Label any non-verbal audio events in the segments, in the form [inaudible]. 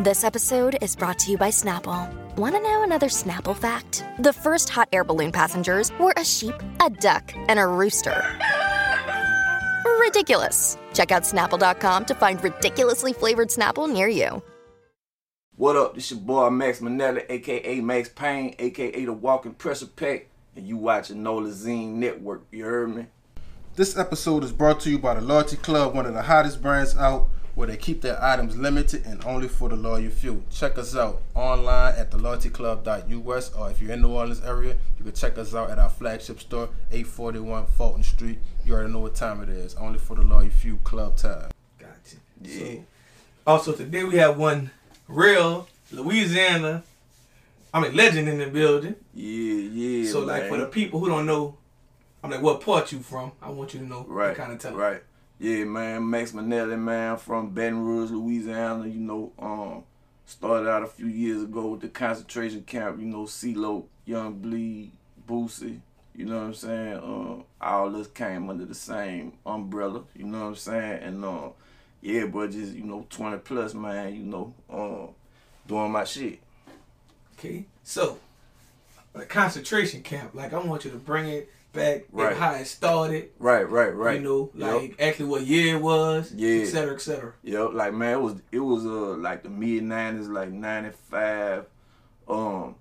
This episode is brought to you by Snapple. Want to know another Snapple fact? The first hot air balloon passengers were a sheep, a duck, and a rooster. Ridiculous. Check out snapple.com to find ridiculously flavored Snapple near you. What up? This your boy Max Minelli, aka Max Payne, aka the Walking Pressure Pack, and you watching Nola Zine Network. You heard me? This episode is brought to you by the Loyalty Club, one of the hottest brands out, where they keep their items limited and only for the loyal few. Check us out online at theloyaltyclub.us, or if you're in New Orleans area, you can check us out at our flagship store, 841 Fulton Street. You already know what time it is. Only for the loyal few. Club time. Gotcha. Yeah. So, also today we have one real Louisiana, I mean legend in the building. Yeah, yeah. so like man. for the people who don't know, I'm like what part you from? I want you to know. Right. Kind of tell. Right. Yeah, man. Max Minelli, man, from Baton Rouge, Louisiana. You know, um, started out a few years ago with the concentration camp. You know, C-Loc, Young Bleed, Boosie. You know what I'm saying? Um, all us came under the same umbrella. You know what I'm saying? And um, yeah, but just you know, 20 plus, man. You know, um, doing my shit. Okay. So a concentration camp. Like I want you to bring it back. Right. How it started. Right, right, right. You know, Yep. like actually what year it was. Yeah. Et cetera, et cetera. Yep, like man, it was it was uh like the mid nineties, like ninety five. Um,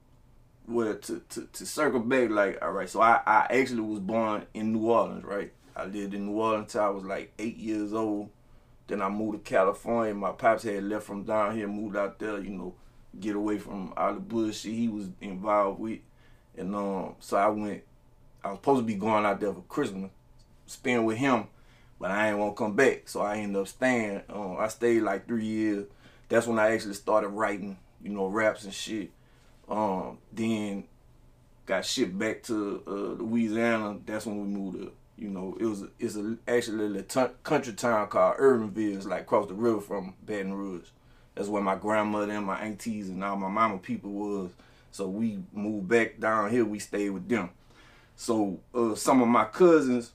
well to, to to circle back, like all right, so I I actually was born in New Orleans, right? I lived in New Orleans till I was like eight years old. Then I moved to California. My pops had left from down here, moved out there, you know, get away from all the bullshit he was involved with. And um, so I went. I was supposed to be going out there for Christmas, spend with him, but I ain't want to come back. So I ended up staying. Um, I stayed like three years. That's when I actually started writing, you know, raps and shit. Um, then got shipped back to uh, Louisiana. That's when we moved to, you know, it was it's a, actually a country town called Erwinville. It's like across the river from Baton Rouge. That's where my grandmother and my aunties and all my mama people was. So we moved back down here. We stayed with them. So uh, some of my cousins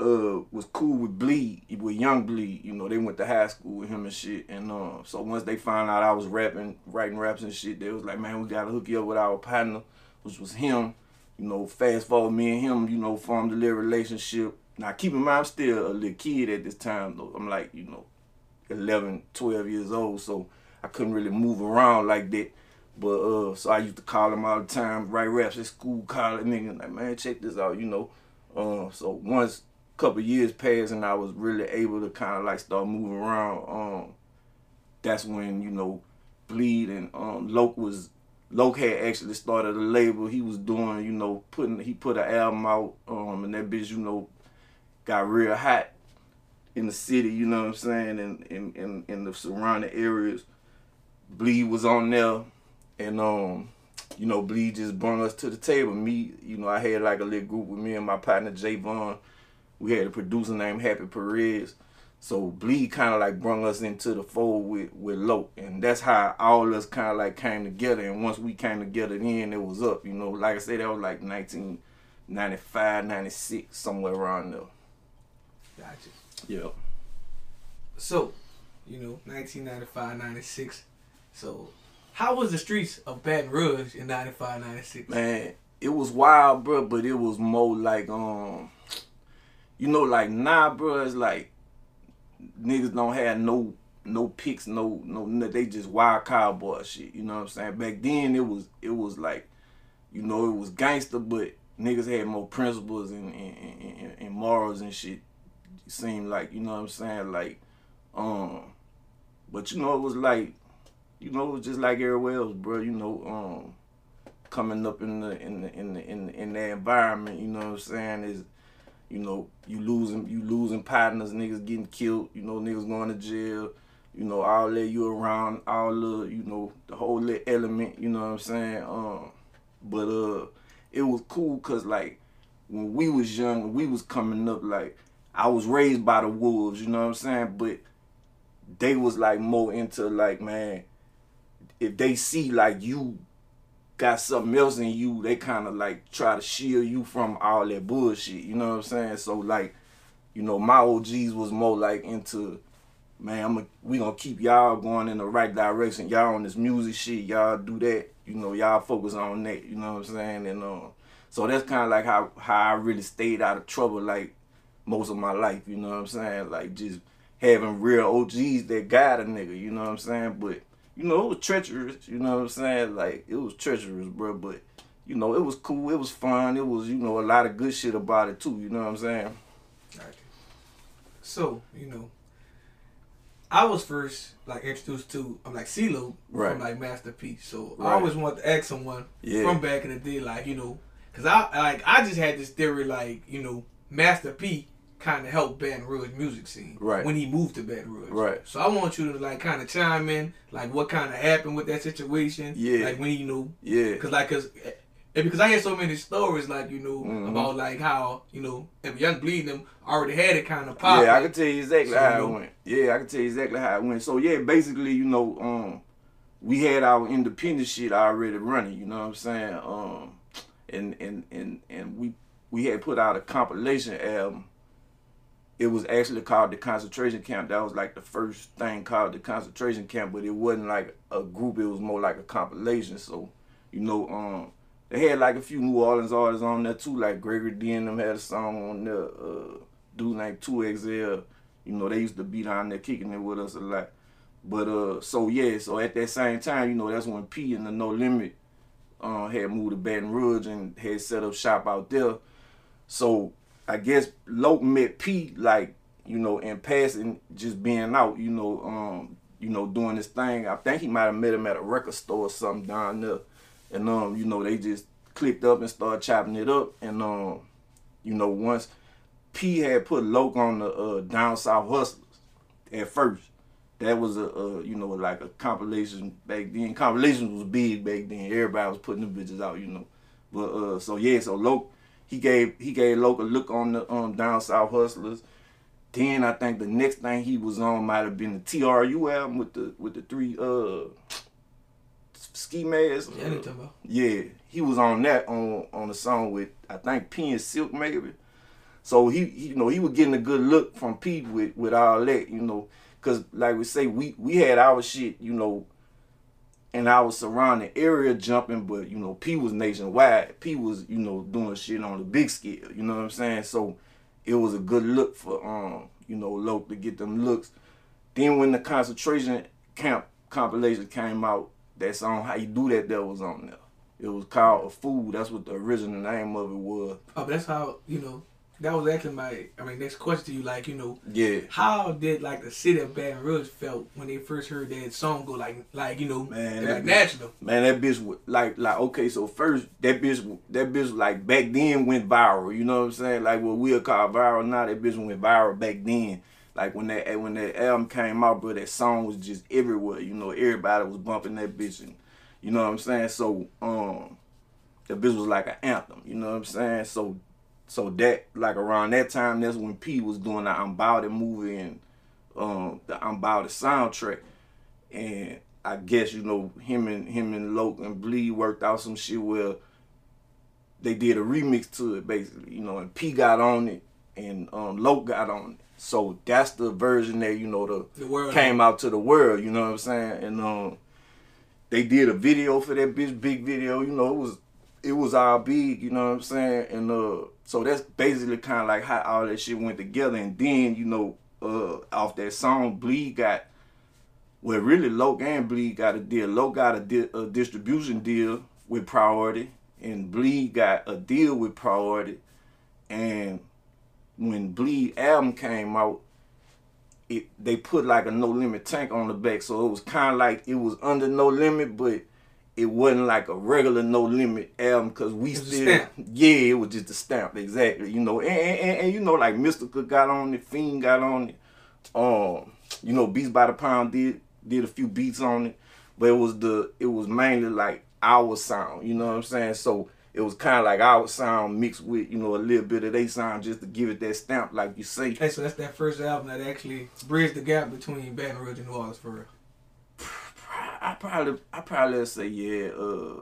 uh, was cool with Bleed, with Young Bleed. You know, they went to high school with him and shit. And uh, so once they found out I was rapping, writing raps and shit, they was like, man, we gotta hook you up with our partner, which was him. You know, fast forward, me and him, you know, formed a little relationship. Now, keep in mind, I'm still a little kid at this time, though. I'm like, you know, 11, 12 years old, so I couldn't really move around like that. But uh, so I used to call him all the time, write raps at school, call nigga, like man, check this out, you know. Uh, so once a couple years passed and I was really able to kind of like start moving around, um, that's when you know, bleed and um, Loc was Loc had actually started a label. He was doing, you know, putting he put an album out, um, and that bitch, you know, got real hot in the city, you know what I'm saying, and in, in the surrounding areas. Bleed was on there, and um, you know, Bleed just brought us to the table. Me, you know, I had like a little group with me and my partner Jay Vaughn. We had a producer named Happy Perez. So Bleed kind of like brought us into the fold with with Loc, and that's how all of us kind of like came together. And once we came together, then it was up. You know, like I said, that was like 1995, 96, somewhere around there. Gotcha. Yeah. So, you know, 1995, 96. So, how was the streets of Baton Rouge in 95, 96? man, it was wild, bro, but it was more like um, you know, like nah, bro, it's like niggas don't have no no picks, no no, no they just wild cowboy shit. You know what I'm saying? Back then, it was it was like, you know, it was gangster, but niggas had more principles and and, and, and morals and shit. It seemed like you know what I'm saying, like, um, but you know, it was like, you know, just like everywhere else, bro. You know, um coming up in the in the in the in, the, in that environment, you know what I'm saying, is you know, you losing you losing partners, niggas getting killed, you know, niggas going to jail, you know, all that you around, all the, you know, the whole little element, you know what I'm saying? Um but uh it was cool cause like when we was young, we was coming up, like I was raised by the wolves, you know what I'm saying? But they was like more into like, man, if they see like you got something else in you, they kind of like try to shield you from all that bullshit. You know what I'm saying? So like, you know, my OGs was more like into man, I'm a, we gonna keep y'all going in the right direction. Y'all on this music shit, y'all do that. You know, y'all focus on that. You know what I'm saying? And um, so that's kind of like how how I really stayed out of trouble, like most of my life. You know what I'm saying? Like just having real OGs that guide a nigga. You know what I'm saying? But you know, it was treacherous. You know what I'm saying? Like it was treacherous, bro. But you know, it was cool. It was fun. It was you know a lot of good shit about it too. You know what I'm saying? So you know, I was first like introduced to I'm like C-Loc Right. from like Master P. So I always wanted to ask someone Yeah. from back in the day, like you know, cause I like I just had this theory like you know Master P kind of helped Baton Rouge music scene Right. when he moved to Baton Rouge. Right. So I want you to like kind of chime in, like what kind of happened with that situation. Yeah. Like when you knew. Yeah. Cause like, cause, eh, because I hear so many stories, like you know, Mhm. about like how you know, if Young Bleed them already had it kind of pop. Yeah, I can tell you exactly So, how you it went. Yeah, I can tell you exactly how it went. So yeah, basically, you know, um, we had our independent shit already running. You know what I'm saying? Um, and and and and we we had put out a compilation album. It was actually called the concentration camp. That was like the first thing called the concentration camp, but it wasn't like a group. It was more like a compilation. So, you know, um, they had like a few New Orleans artists on there too, like Gregory D and them had a song on there. Uh, dude named Two XL. You know, they used to be down there kicking it with us a lot. But uh, so yeah, so at that same time, you know, that's when P and the No Limit uh, had moved to Baton Rouge and had set up shop out there. So I guess Loc met P like, you know, in passing, just being out, you know, um, you know, doing this thing. I think he might have met him at a record store or something down there. And um, you know, they just clicked up and started chopping it up. And um, you know, once P had put Loc on the uh, Down South Hustlers at first. That was a, uh you know like a compilation back then. Compilations was big back then. Everybody was putting them bitches out, you know. But uh, so yeah, so Loc he gave he gave a look on the um, Down South Hustlers. Then I think the next thing he was on might have been the TRU album with the with the three uh ski masks. Yeah, I know what you're talking about. Yeah, he was on that on on the song with I think P and Silkk maybe. So he, he you know he was getting a good look from P with with all that you know because like we say we we had our shit you know in our surrounding area jumping but you know P was nationwide. P was you know doing shit on the big scale you know what I'm saying? So it was a good look for um you know Loc to get them looks. Then when the concentration camp compilation came out that song how you do that that was on there. It was called a fool. That's what the original name of it was. Oh, that's how you know. That was actually my, I mean, next question to you. Like, you know, yeah how did like the city of Baton Rouge felt when they first heard that song go like, like you know, Man, like that- national? Man, that bitch wa- like like okay. So first, that bitch that bitch like back then went viral. You know what I'm saying? Like what we'll call viral now. That bitch went viral back then. Like when that when that album came out, bro, that song was just everywhere. You know, everybody was bumping that bitch, and you know what I'm saying. So um, the bitch was like an anthem. You know what I'm saying? So so that like around that time, that's when P was doing the I'm Bout It movie and um the I'm Bout It soundtrack and I guess you know him and him and Loc and Bleed worked out some shit where they did a remix to it basically, you know, and P got on it and um Loc got on it. So that's the version that you know the, The world came out to the world, you know what I'm saying? And um they did a video for that bitch, big video, you know, it was it was all big, you know what I'm saying? And uh so that's basically kind of like how all that shit went together and then, you know, uh off that song Bleed got well, really, Loc and Bleed got a deal. Loc got a, di- a distribution deal with Priority, and Bleed got a deal with Priority. And when Bleed album came out, it they put like a No Limit tank on the back, so it was kind of like it was under No Limit, but it wasn't like a regular No Limit album because we It was a still yeah, it was just a stamp exactly, you know. And and, and, and you know, like Mystikal got on it, Fiend got on it um you know beats by the pound did did a few beats on it but it was the it was mainly like our sound you know what i'm saying so it was kind of like our sound mixed with you know a little bit of their sound just to give it that stamp like you say Hey, so that's that first album that actually bridged the gap between Baton Rouge and New Orleans for real. I probably i probably say yeah uh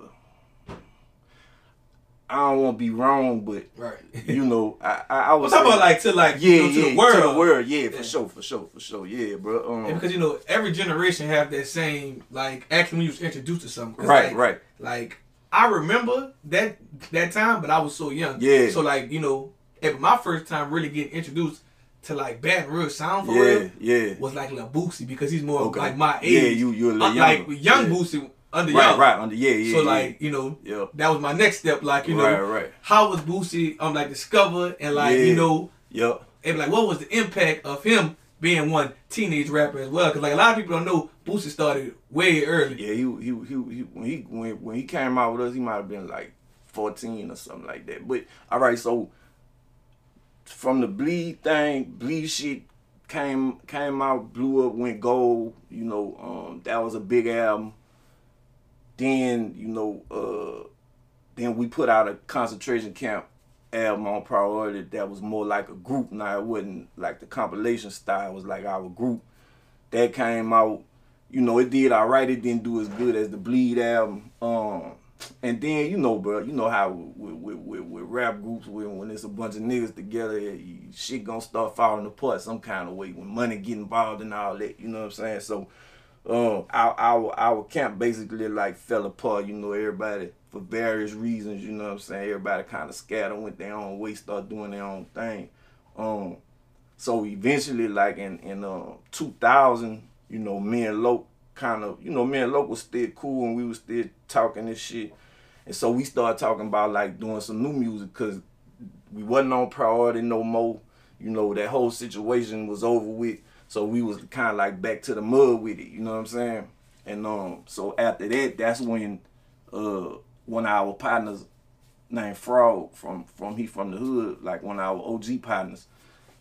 I don't want to be wrong, but Right. you know, I I, I was talking about like to like yeah, you know, to yeah, the world. to the world, yeah, for Yeah. sure, for sure, for sure, yeah, bro. Um, And because you know every generation have that same like actually when you was introduced to something, right, like, right, Like I remember that that time, but I was so young. Yeah. So like you know, was my first time really getting introduced to like Baton Rouge sound for yeah, real yeah. was like Lil Boosie because he's more Okay. like my age. Yeah, you- you're a little Uh, like young Yeah. Boosie under Right, young. right, under yeah, yeah. So yeah. like you know, yeah, that was my next step. Like you know, Right, right. how was Boosie um like discovered and like Yeah. you know yep, and like what was the impact of him being one teenage rapper as well? Because like a lot of people don't know Boosie started way early. yeah. He he he, he when he when when he came out with us, he might have been like fourteen or something like that. But all right, so from the bleed thing, bleed shit came came out, blew up, went gold. You know, um, that was a big album. Then you know, uh, then we put out a concentration camp album on priority that was more like a group. Now it wasn't like the compilation style. It was like our group that came out. You know, it did alright. It didn't do as good as the Bleed album. Um, and then you know, bro, you know how with with, with, rap groups when when it's a bunch of niggas together, you, shit gonna start falling apart some kind of way when money get involved and all that. You know what I'm saying? So, um, our our our camp basically like fell apart. You know, everybody for various reasons. You know what I'm saying? Everybody kind of scattered, went their own way, start doing their own thing. Um, so eventually, like in in uh, 2000, you know, me and Loc kind of, you know, me and was still cool and we was still talking this shit. And so we started talking about like doing some new music because we wasn't on priority no more. You know, that whole situation was over with. So we was kind of like back to the mud with it. You know what I'm saying? And um, so after that, that's when uh one of our partners named Frog from from he from the hood, like one of our OG partners.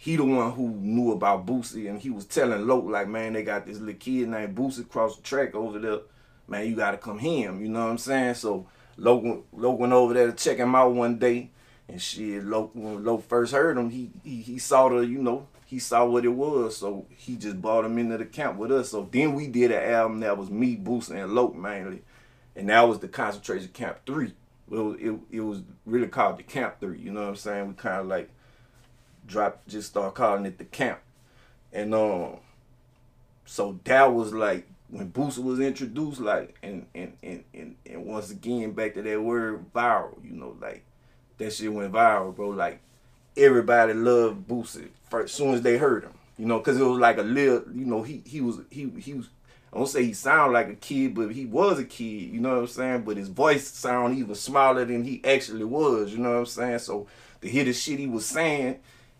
He the one who knew about Boosie and he was telling Loc like, man, they got this little kid named Boosie across the track over there. Man, you gotta come him. You know what I'm saying? So Loc went, Loc went over there to check him out one day, and shit, Loc when Loc first heard him, he he he saw the you know he saw what it was, so he just brought him into the camp with us. So then we did an album that was me, Boosie, and Loc mainly, and that was the Concentration Camp Three. It was, it, it was really called the Camp Three. You know what I'm saying? We kind of like dropped, just start calling it the Camp, and um, so that was like when Boosie was introduced, like, and and and and, and once again back to that word viral. You know, like that shit went viral, bro. Like everybody loved Boosie first, soon as they heard him. You know, cause it was like a little, you know, he he was he he was. I don't say he sounded like a kid, but he was a kid. You know what I'm saying? But his voice sound even smaller than he actually was. You know what I'm saying? So to hear the shit he was saying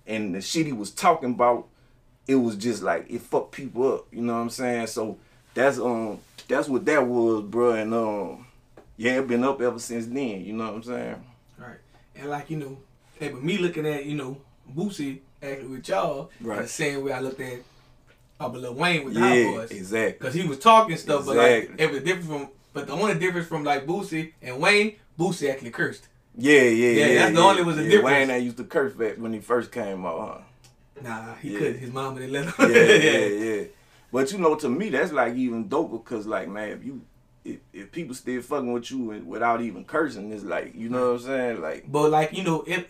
and the shit he was talking about, it was just like it fucked people up. You know what I'm saying? So that's um that's what that was, bro. And um yeah, it been up ever since then. You know what I'm saying? Right. And like, you know, hey, but me looking at, you know, Boosie acting with y'all, Right. the same way I looked at uh, Lil Wayne with the Yeah, Hot Boys. exactly. Because he was talking stuff, but like, Exactly. it was different from, but the only difference from like Boosie and Wayne, Boosie actually cursed. Yeah, yeah, yeah. Yeah, that's the only was the yeah, difference. Wayne that used to curse back when he first came out, huh? Nah, he Yeah. could. His mama didn't let him. yeah, [laughs] yeah, yeah. But you know, to me, that's like even dope because, like, man, if you if, if people still fucking with you and without even cursing, it's like, you know what I'm saying? Like, But like, you know, in,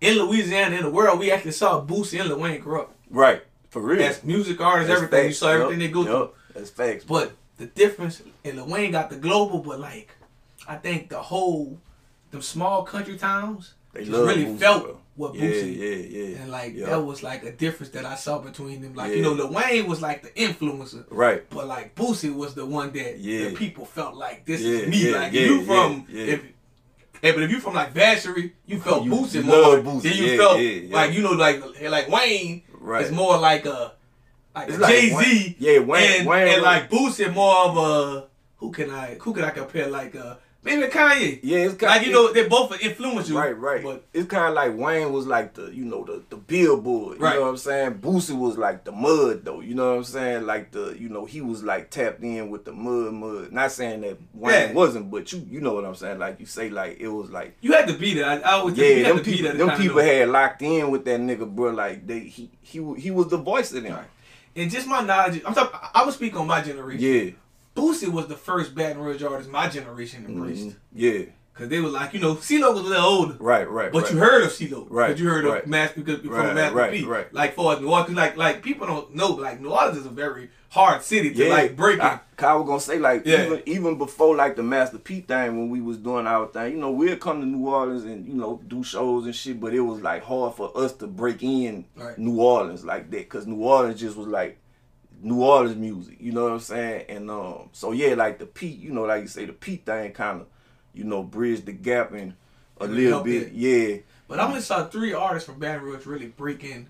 in Louisiana, in the world, we actually saw Boosie and Lil Wayne grow up. right, for real. As music artists, That's everything. You saw everything Yup, they go through. That's facts. But the difference, and Lil Wayne got the global, but like, I think the whole, them small country towns, They just really Boosie, felt bro. what yeah, Boosie. yeah, yeah. And like yeah. that was like a difference that I saw between them. Like you know, Lil Wayne was like the influencer, right. but like Boosie was the one that Yeah. the people felt like this Yeah, is me. yeah, like yeah, you from yeah, yeah. if. Hey, but if you from like Vacherie, you felt You- Boosie more. Boosie, Then you yeah, felt yeah, yeah. like you know like like Wayne Right. is more like a like Jay Z. Wayne- yeah, Wayne- and, Wayne and like Boosie more of a who can I who can I compare like uh maybe Kanye. Yeah, it's kind Like you know they both influence you. Right, right. But it's kind of like Wayne was like the, you know, the the billboard. You Right. know what I'm saying? Boosie was like the mud, though. You know what I'm saying? Like the, you know, he was like tapped in with the mud, mud. Not saying that Wayne Yeah. wasn't, but you, you know what I'm saying? Like you say, like it was like. you had to be there. I, I always Yeah, them to be people, them people had locked in with that nigga, bro. Like they, he, he, he was the voice of them. Right. And just my knowledge, I'm talking. I would speak on my generation. Yeah, Boosie was the first Baton Rouge artist my generation embraced. Mhm. yeah, Cause they were like, you know, C-Loc was a little older. Right, right. But right. you heard of C-Loc. Right, Because you heard right. of Master because from Right, Master right, P. right. Like for New Orleans, like like people don't know, like New Orleans is a very hard city to Yeah, like break in. I, I was gonna say like Yeah. even even before like the Master P thing when we was doing our thing, you know, we'd come to New Orleans and you know do shows and shit, but it was like hard for us to break in Right. New Orleans like that, cause New Orleans just was like New Orleans music, you know what I'm saying? And um, so yeah, like the P, you know, like you say the P thing kind of, you know, bridged the gap and a It little bit, it. yeah. But I only saw three artists from Baton Rouge really break in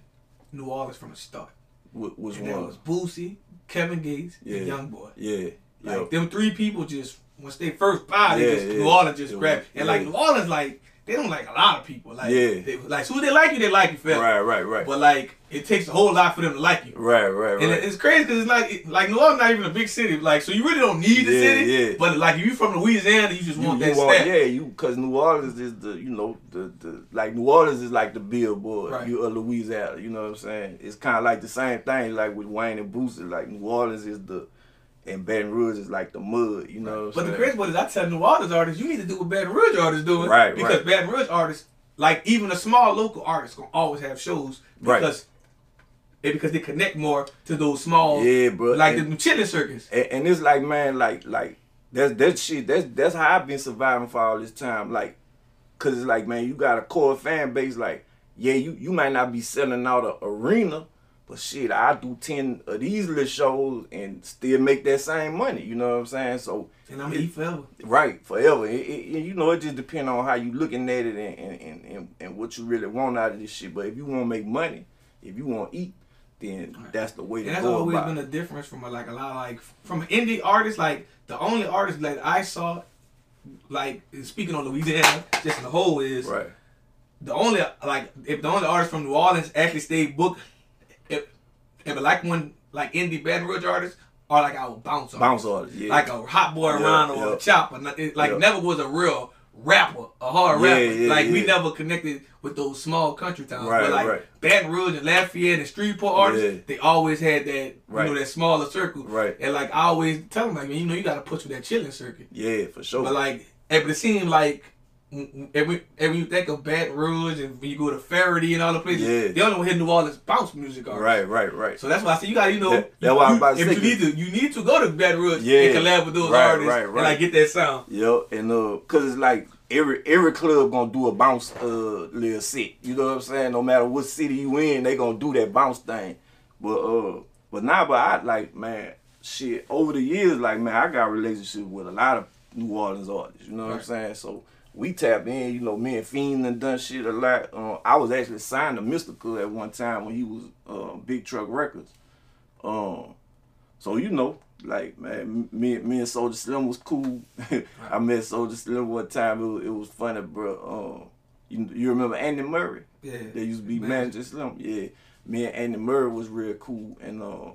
New Orleans from the start. Wh- Which And one? was Boosie, Kevin Gates, Yeah. and Young Boy. Yeah, yeah. Like them three people just once they first pop, they Yeah, just yeah. New Orleans just Yeah, grab and like. New Orleans like they don't like a lot of people. Like Yeah. they, like so they like you, they like you forever. Right, right, right. But like it takes a whole lot for them to like you. right, right, right. And it's crazy because it's like it- like New Orleans not even a big city. Like so you really don't need the Yeah, city. yeah. But like if you're from Louisiana, you just you, want you that want, stamp. yeah, you because New Orleans is the you know the the like New Orleans is like the billboard Right. you of Louisiana. You know what I'm saying? It's kind of like the same thing like with Wayne and Boosie. Like New Orleans is the and Baton Rouge is like the mud. You know But the crazy part is I tell New Orleans artists, you need to do what Baton Rouge artists doing. Right, Because right. Baton Rouge artists, like even a small local artist, gonna always have shows Right. because it because they connect more to those small, Yeah, bro. like And- the chitlin circuit. and, and it's like man, like like that's that shit. That's that's how I've been surviving for all this time. Like, cause it's like man, you got a core fan base. Like, yeah, you you might not be selling out an arena, but shit, I do ten of these little shows and still make that same money. You know what I'm saying? So. And I'm it- eat forever. Right, forever. It, it, you know, it just depends on how you looking at it and, and, and, and, and what you really want out of this shit. But if you want to make money, if you want to eat, then that's the way And to that's go always about been a difference from a, like a lot of, like from indie artists Like the only artist that I saw, like speaking on Louisiana, just in the whole is Right. the only like if the only artist from New Orleans actually stayed booked, if it like when like indie Baton Rouge artists or like our bounce artists. Bounce artist, yeah. like a hot boy Yeah, around or yeah. a chopper. Like Yeah. never was a real rapper, a hard Yeah, rapper. yeah, like we never connected with those small country towns. Right, but like right. Baton Rouge and Lafayette and Shreveport artists, Yeah. they always had that you Right. know that smaller circle. Right. And like I always tell them like man, you know you got to push with that chitlin circuit. Yeah, for sure. But like, but it seemed like and when, and when you think of Baton Rouge and when you go to Ferriday and all the places, Yeah. they only one hit New Orleans bounce music artists. right, right, right. So that's why I say you gotta, you know, That- that's what I was about to if you need to, you need to go to Baton Rouge Yeah. and collab with those Right, artists right, and right. like get that sound. Yep, and uh, cause it's like every every club gonna do a bounce uh little set. You know what I'm saying? No matter what city you in, they gonna do that bounce thing. But uh, but now, but I like man, shit. Over the years, like man, I got relationships with a lot of New Orleans artists. You know what I'm saying? So we tap in. You know, me and Fiend and done shit a lot. Uh, I was actually signed to Mystikal at one time when he was uh, Big Truck Records. Um, so you know, like man, me me and Soldier Slim was cool. [laughs] I met Soldier Slim one time. It was, it was funny, bro. Um, you, you remember Andy Murray? Yeah. They used to be Man. manager Slim. Yeah, me and Andy Murray was real cool, and uh,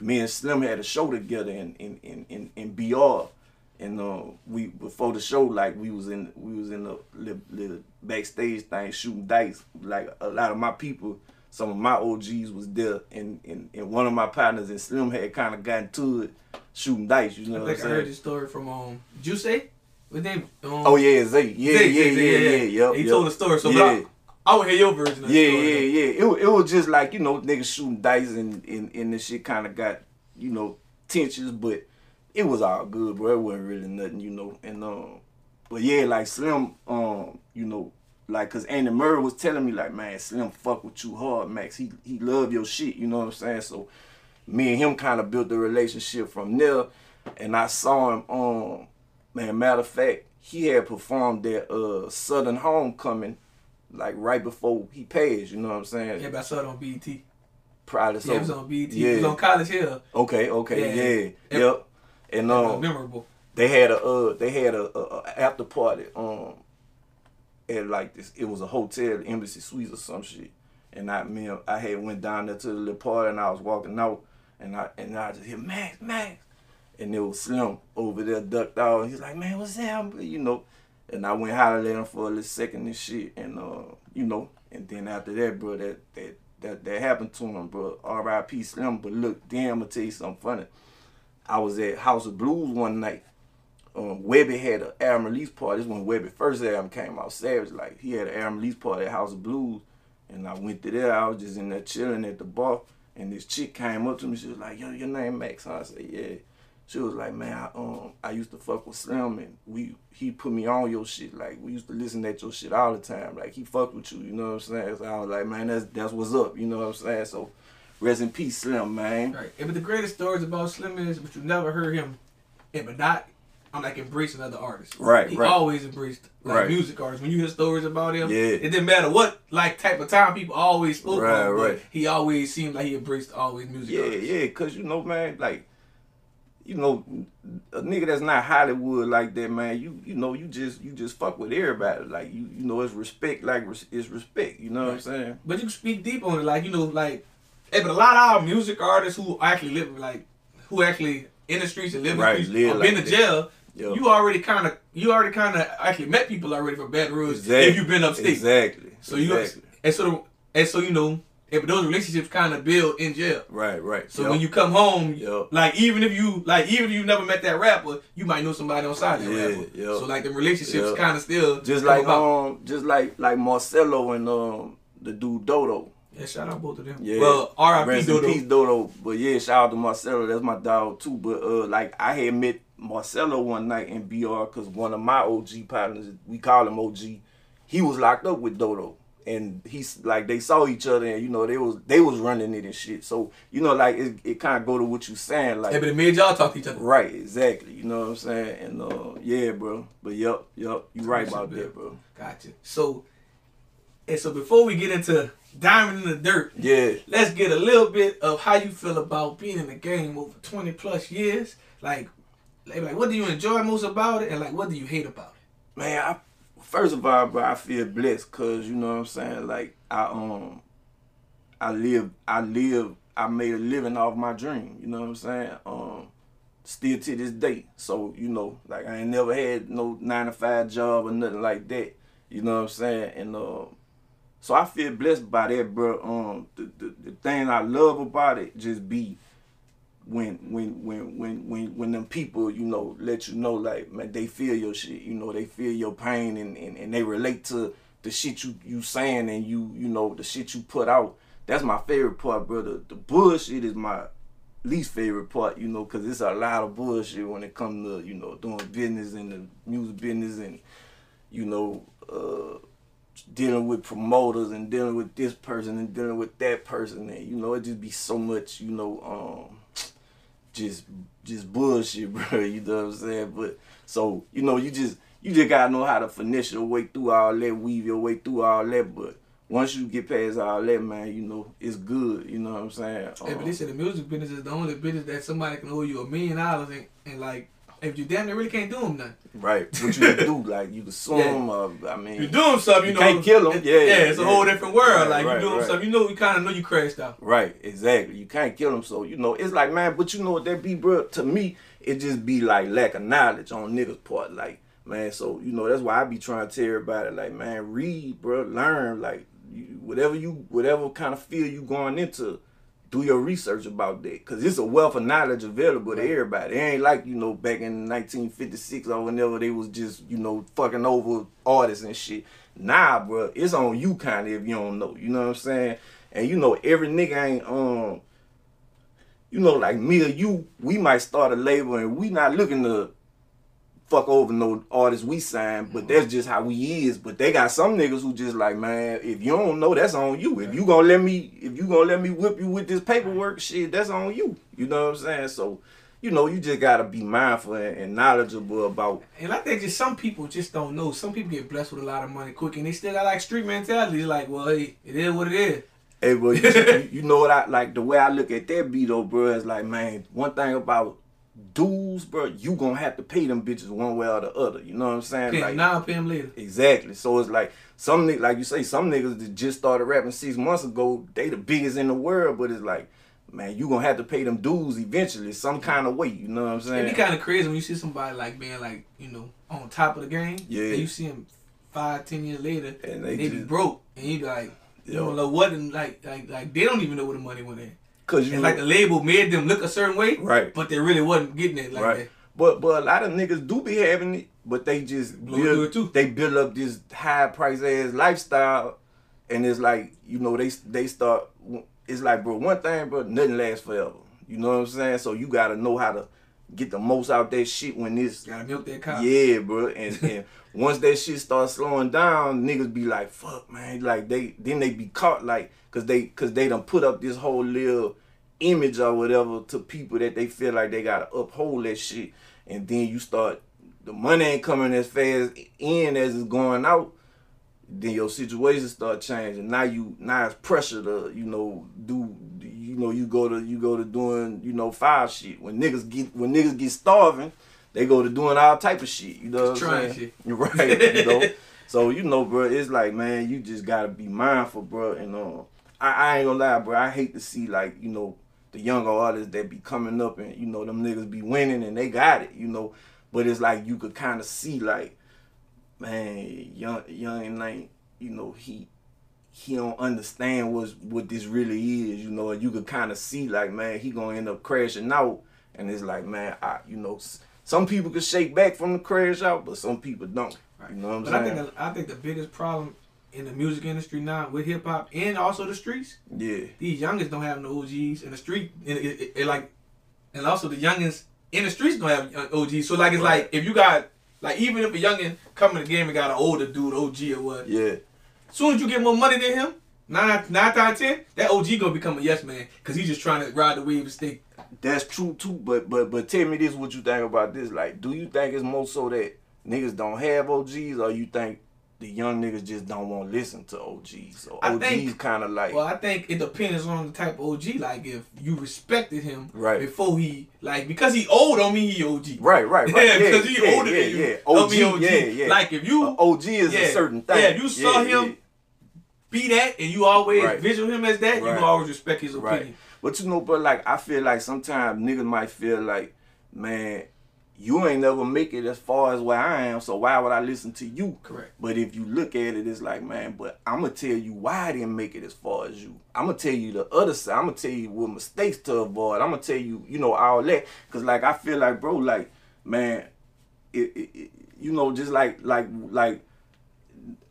me and Slim had a show together in in in in, in BR. And uh, we before the show, like we was in we was in the little, little backstage thing shooting dice. Like a lot of my people, some of my OGs was there, and and, and one of my partners and Slim had kind of gotten to it shooting dice. You know I what I'm think I heard saying? this story from um Juice. What's name? Um, Oh yeah, Zay. Yeah, Zay, yeah, Zay, Zay, yeah, yeah, yeah. He yep, told yep. the story, so yeah. but I, I would hear your version of the Yeah, story. yeah, though. yeah. It, it was just like, you know, niggas shooting dice and, and, and the shit kind of got, you know, tensions, but it was all good, bro. It wasn't really nothing, you know. And, um, but yeah, like Slim, um, you know, like, cause Andy Murray was telling me, like, man, Slim fuck with you hard, Max. He, he love your shit, you know what I'm saying? So me and him kind of built the relationship from there. And I saw him, um, man, matter of fact, he had performed at uh, Southern Homecoming like right before he passed, you know what I'm saying? Yeah, but I saw it on BET. Probably so. Yeah, it was on BET. Yeah. It was on College Hill. Okay, okay, Yeah. yeah, Yep. And um, memorable. they had a uh, they had a, a, a after party um at like this. It was a hotel, Embassy Suites or some shit. And I me I had went down there to the little party and I was walking out and I and I just hear Max Max, and it was Slim over there ducked out. And he's like, man, what's that? You know. And I went hollered at him for a little second and shit, and uh, you know, and then after that, bro, that that that that happened to him, bro. R.I.P. Slim. But look, damn, I'ma tell you something funny. I was at House of Blues one night. um, Webbie had an album release party. This when Webbie first album came out, Savage. Like he had an album release party at House of Blues, and I went to there. I was just in there chilling at the bar, and this chick came up to me. She was like, "Yo, your name Max?" Huh? I said, "Yeah." She was like, "Man, I, um, I used to fuck with Slim, and we he put me on your shit. Like we used to listen to your shit all the time. Like he fucked with you. You know what I'm saying?" So I was like, "Man, that's that's what's up." You know what I'm saying? So. Rest in peace, Slim, man. Right. And but the greatest stories about Slim is, but you never heard him, and but not. I'm like embracing other artists. Right, He right. always embraced like Right. music artists. When you hear stories about him, Yeah. it didn't matter what like type of time people always spoke Right, but right. He always seemed like he embraced always music Yeah, artists. yeah, cause you know, man, like, you know, a nigga that's not Hollywood like that, man. You you know, you just you just fuck with everybody. Like you you know, it's respect. Like it's respect. You know what I'm saying? But you can speak deep on it, like you know, like, hey, but a lot of our music artists who actually live like, who actually in the streets and live Right, in the streets live or like been to jail. Yeah. You already kind of, you already kind of actually met people already from Baton Rouge Exactly. if you've been upstate. Exactly. So you exactly. and so and so you know, if those relationships kind of build in jail. right, right. So Yup. when you come home, Yup. like even if you like even if you never met that rapper, you might know somebody on that Yeah, rapper. yup. So like the relationships kind of still just like about. um, just like like Marcelo and um the dude Dodo. Yeah, shout out both of them. Yeah. Well, R.I.P. Rest in Dodo. peace, Dodo. But yeah, shout out to Marcelo. That's my dog too. But uh, like I had met Marcelo one night in BR because one of my OG partners, we call him OG, he was locked up with Dodo. And he's like they saw each other and you know they was they was running it and shit. So you know like it, it kind of go to what you saying like Yeah, but it made y'all talk to each other. right exactly you know what I'm saying and uh yeah bro but yup yup you right about that bro Gotcha. So, and so before we get into diamond in the dirt, yeah let's get a little bit of how you feel about being in the game over 20 plus years. Like, like, what do you enjoy most about it, and like, what do you hate about it? man, I, first of all, bro, I feel blessed because you know what I'm saying. Like I um, I live, I live, I made a living off my dream. You know what I'm saying. Um, still to this day. So you know, like I ain't never had no nine to five job or nothing like that. You know what I'm saying. And um, so I feel blessed by that, bro. Um, the, the the thing I love about it just be when when when when when when them people you know let you know like man they feel your shit you know they feel your pain and and, and they relate to the shit you you saying and you you know the shit you put out that's my favorite part brother the bullshit is my least favorite part you know because it's a lot of bullshit when it comes to you know doing business in the music business and you know uh dealing with promoters and dealing with this person and dealing with that person and you know it just be so much you know um just just bullshit, [laughs] bro. You know what I'm saying? But so you know, you just you just gotta know how to finesse your way through all that, weave your way through all that. But once you get past all that, man, you know it's good. You know what I'm saying? Hey, but Um, they said the music business is the only business that somebody can owe you a million dollars and, and like if you damn near really can't do them nothing. right? What you can do? Like you can [laughs] sue Yeah. uh, I mean, You do them something, you, You know. can't kill 'em. it- Yeah, yeah, it's a whole different world. Right, like right, you do them right. something, you know, you kind of know you crashed out. Right, exactly. You can't kill them. So, you know, it's like, man, but you know what that be, bro? To me, it just be like lack of knowledge on niggas' part. Like, man, so, you know, that's why I be trying to tell everybody, like, man, read, bro, learn. Like, you, whatever you, whatever kind of field you going into, do your research about that. Because it's a wealth of knowledge available to everybody. It ain't like, you know, back in 1956 or whenever they was just, you know, fucking over artists and shit. Nah, bro, it's on you kind of if you don't know. You know what I'm saying? And you know, every nigga ain't um, you know, like me or you, we might start a label and we not looking to fuck over no artists we sign, but mm-hmm. that's just how we is. But they got some niggas who just like, man, if you don't know, that's on you. If you gonna let me, if you gonna let me whip you with this paperwork shit, that's on you. You know what I'm saying? So, you know, you just gotta be mindful and, knowledgeable about And I think just some people just don't know. Some people get blessed with a lot of money quick, and they still got like street mentality. It's like, well, hey, it is what it is. Hey, bro, [laughs] you, you- know what I like? The way I look at that beat, though, bro, is like, man, one thing about dudes, bro, you gonna have to pay them bitches one way or the other. You know what I'm saying? Pay like, now, pay him later. Exactly. So it's like some niggas, like you say, some niggas that just started rapping six months ago, they the biggest in the world, but it's like, man, you gonna have to pay them dues eventually, some kind of way. You know what I'm saying? It'd be kind of crazy when you see somebody like being like, you know, on top of the game. Yeah. And you see them five, ten years later, And and they they, be broke, and you be like, you Yo. don't know what, and like, like, like they don't even know where the money went in. Cause you like the label made them look a certain way, Right. But they really wasn't getting it like right. that. But but a lot of niggas do be having it, but they just Blow through it too. build, they build up this high price ass lifestyle, and it's like you know they they start. It's like bro, one thing, bro, nothing lasts forever. You know what I'm saying? So you gotta know how to get the most out that shit when this Gotta milk that cow. yeah, bro. And, and [laughs] once that shit starts slowing down, niggas be like, "Fuck, man!" Like they then they be caught like, cause they cause they done put up this whole little image or whatever to people that they feel like they gotta uphold that shit, and then you start the money ain't coming as fast in as it's going out. Then your situation start changing. Now you now it's pressure to you know do you know you go to you go to doing you know five shit when niggas get when niggas get starving they go to doing all type of shit. You know what trying shit. [laughs] Right. You know. [laughs] so you know, bro, it's like man, you just gotta be mindful, bro. And uh, I, I ain't gonna lie, bro. I hate to see like you know the younger artists that be coming up and you know them niggas be winning and they got it, you know. But it's like you could kind of see like, man, young young ain't you know he he don't understand what's what this really is, you know. And you could kind of see like, man, he gonna end up crashing out. And it's like, man, I you know. Some people can shake back from the crash out, but some people don't. Right. You know what I'm But I saying? think I think the biggest problem in the music industry now with hip hop and also the streets, yeah. these youngins don't have no OGs in the street. And it, it, it like, and also the youngins in the streets don't have uh, OGs. So like it's like if you got like even if a youngin come in the game and got an older dude OG or what, Yeah. soon as you get more money than him, nine nine times ten, that OG gonna become a yes man because he's just trying to ride the wave and stay. That's true too, but but but tell me this: what you think about this? Like, do you think it's more so that niggas don't have OGs, or you think the young niggas just don't want to listen to OGs? Or I OGs kind of like, Well, I think it depends on the type of OG. Like if you respected him Right. before he like because he old don't mean he OG. right, right, right, [laughs] Yeah, because he yeah, older yeah, than you. yeah. OG, OG. yeah, yeah. Like if you A OG is yeah, a certain thing. Yeah, if you saw him be that and you always Right. visual him as that, you Right. can always respect his opinion. Right. But you know, but like I feel like sometimes niggas might feel like, man, you ain't never make it as far as where I am, so why would I listen to you? Correct. But if you look at it, it's like, man, but I'm gonna tell you why I didn't make it as far as you. I'm gonna tell you the other side. I'm gonna tell you what mistakes to avoid. I'm gonna tell you, you know, all that. Cause like I feel like, bro, like, man, it, it, it you know, just like like like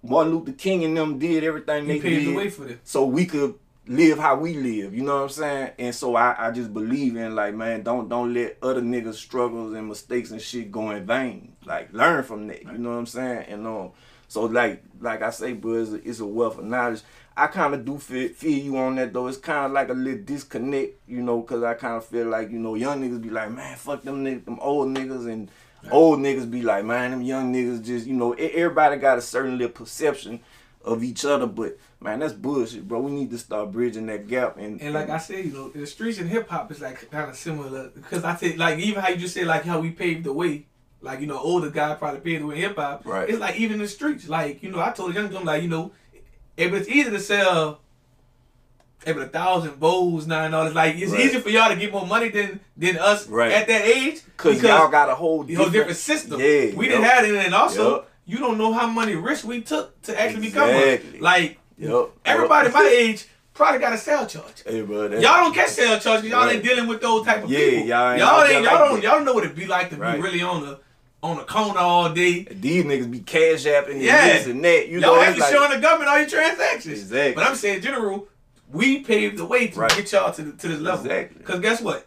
Martin Luther King and them did everything He they paved did the way for this. so we could live how we live. You know what I'm saying? And so I, I just believe in like, man, don't don't let other niggas' struggles and mistakes and shit go in vain. Like learn from that. You know what I'm saying? And um, so like like I say, bro, it's a, it's a wealth of knowledge. I kind of do feel, feel you on that though. It's kind of like a little disconnect, you know, cause I kind of feel like you know young niggas be like, man, fuck them niggas, them old niggas, and old niggas be like, man, them young niggas just, you know, everybody got a certain little perception of each other, but man, that's bullshit, bro. We need to start bridging that gap. And And like I said, you know, the streets and hip hop is like kind of similar because I think like even how you just said like how we paved the way. Like you know, older guy probably paved the way in hip hop. Right. It's like even in the streets. Like you know, I told young dude like you know, if it's easy to sell, if a thousand bowls now and all this, like it's Right. easier for y'all to get more money than than us Right. at that age Cause y'all got a whole you know, different, different system. Yeah, we yup. didn't have it, and also Yup. You don't know how many risks we took to actually become Exactly. one. Like Yup. everybody my age probably got a sale charge. Hey, bro, Y'all don't catch sale charge because y'all Right. ain't dealing with those type of Yeah, people. y'all ain't y'all ain't y'all like don't y'all don't know what it be like to Right. be really on the on the corner all day. These niggas be cash apping and Yeah. this and that. You y'all know, have to like, showing the government all your transactions. Exactly. But I'm saying general, we paved the way to Right. get y'all to the, to this level. Exactly. Because guess what?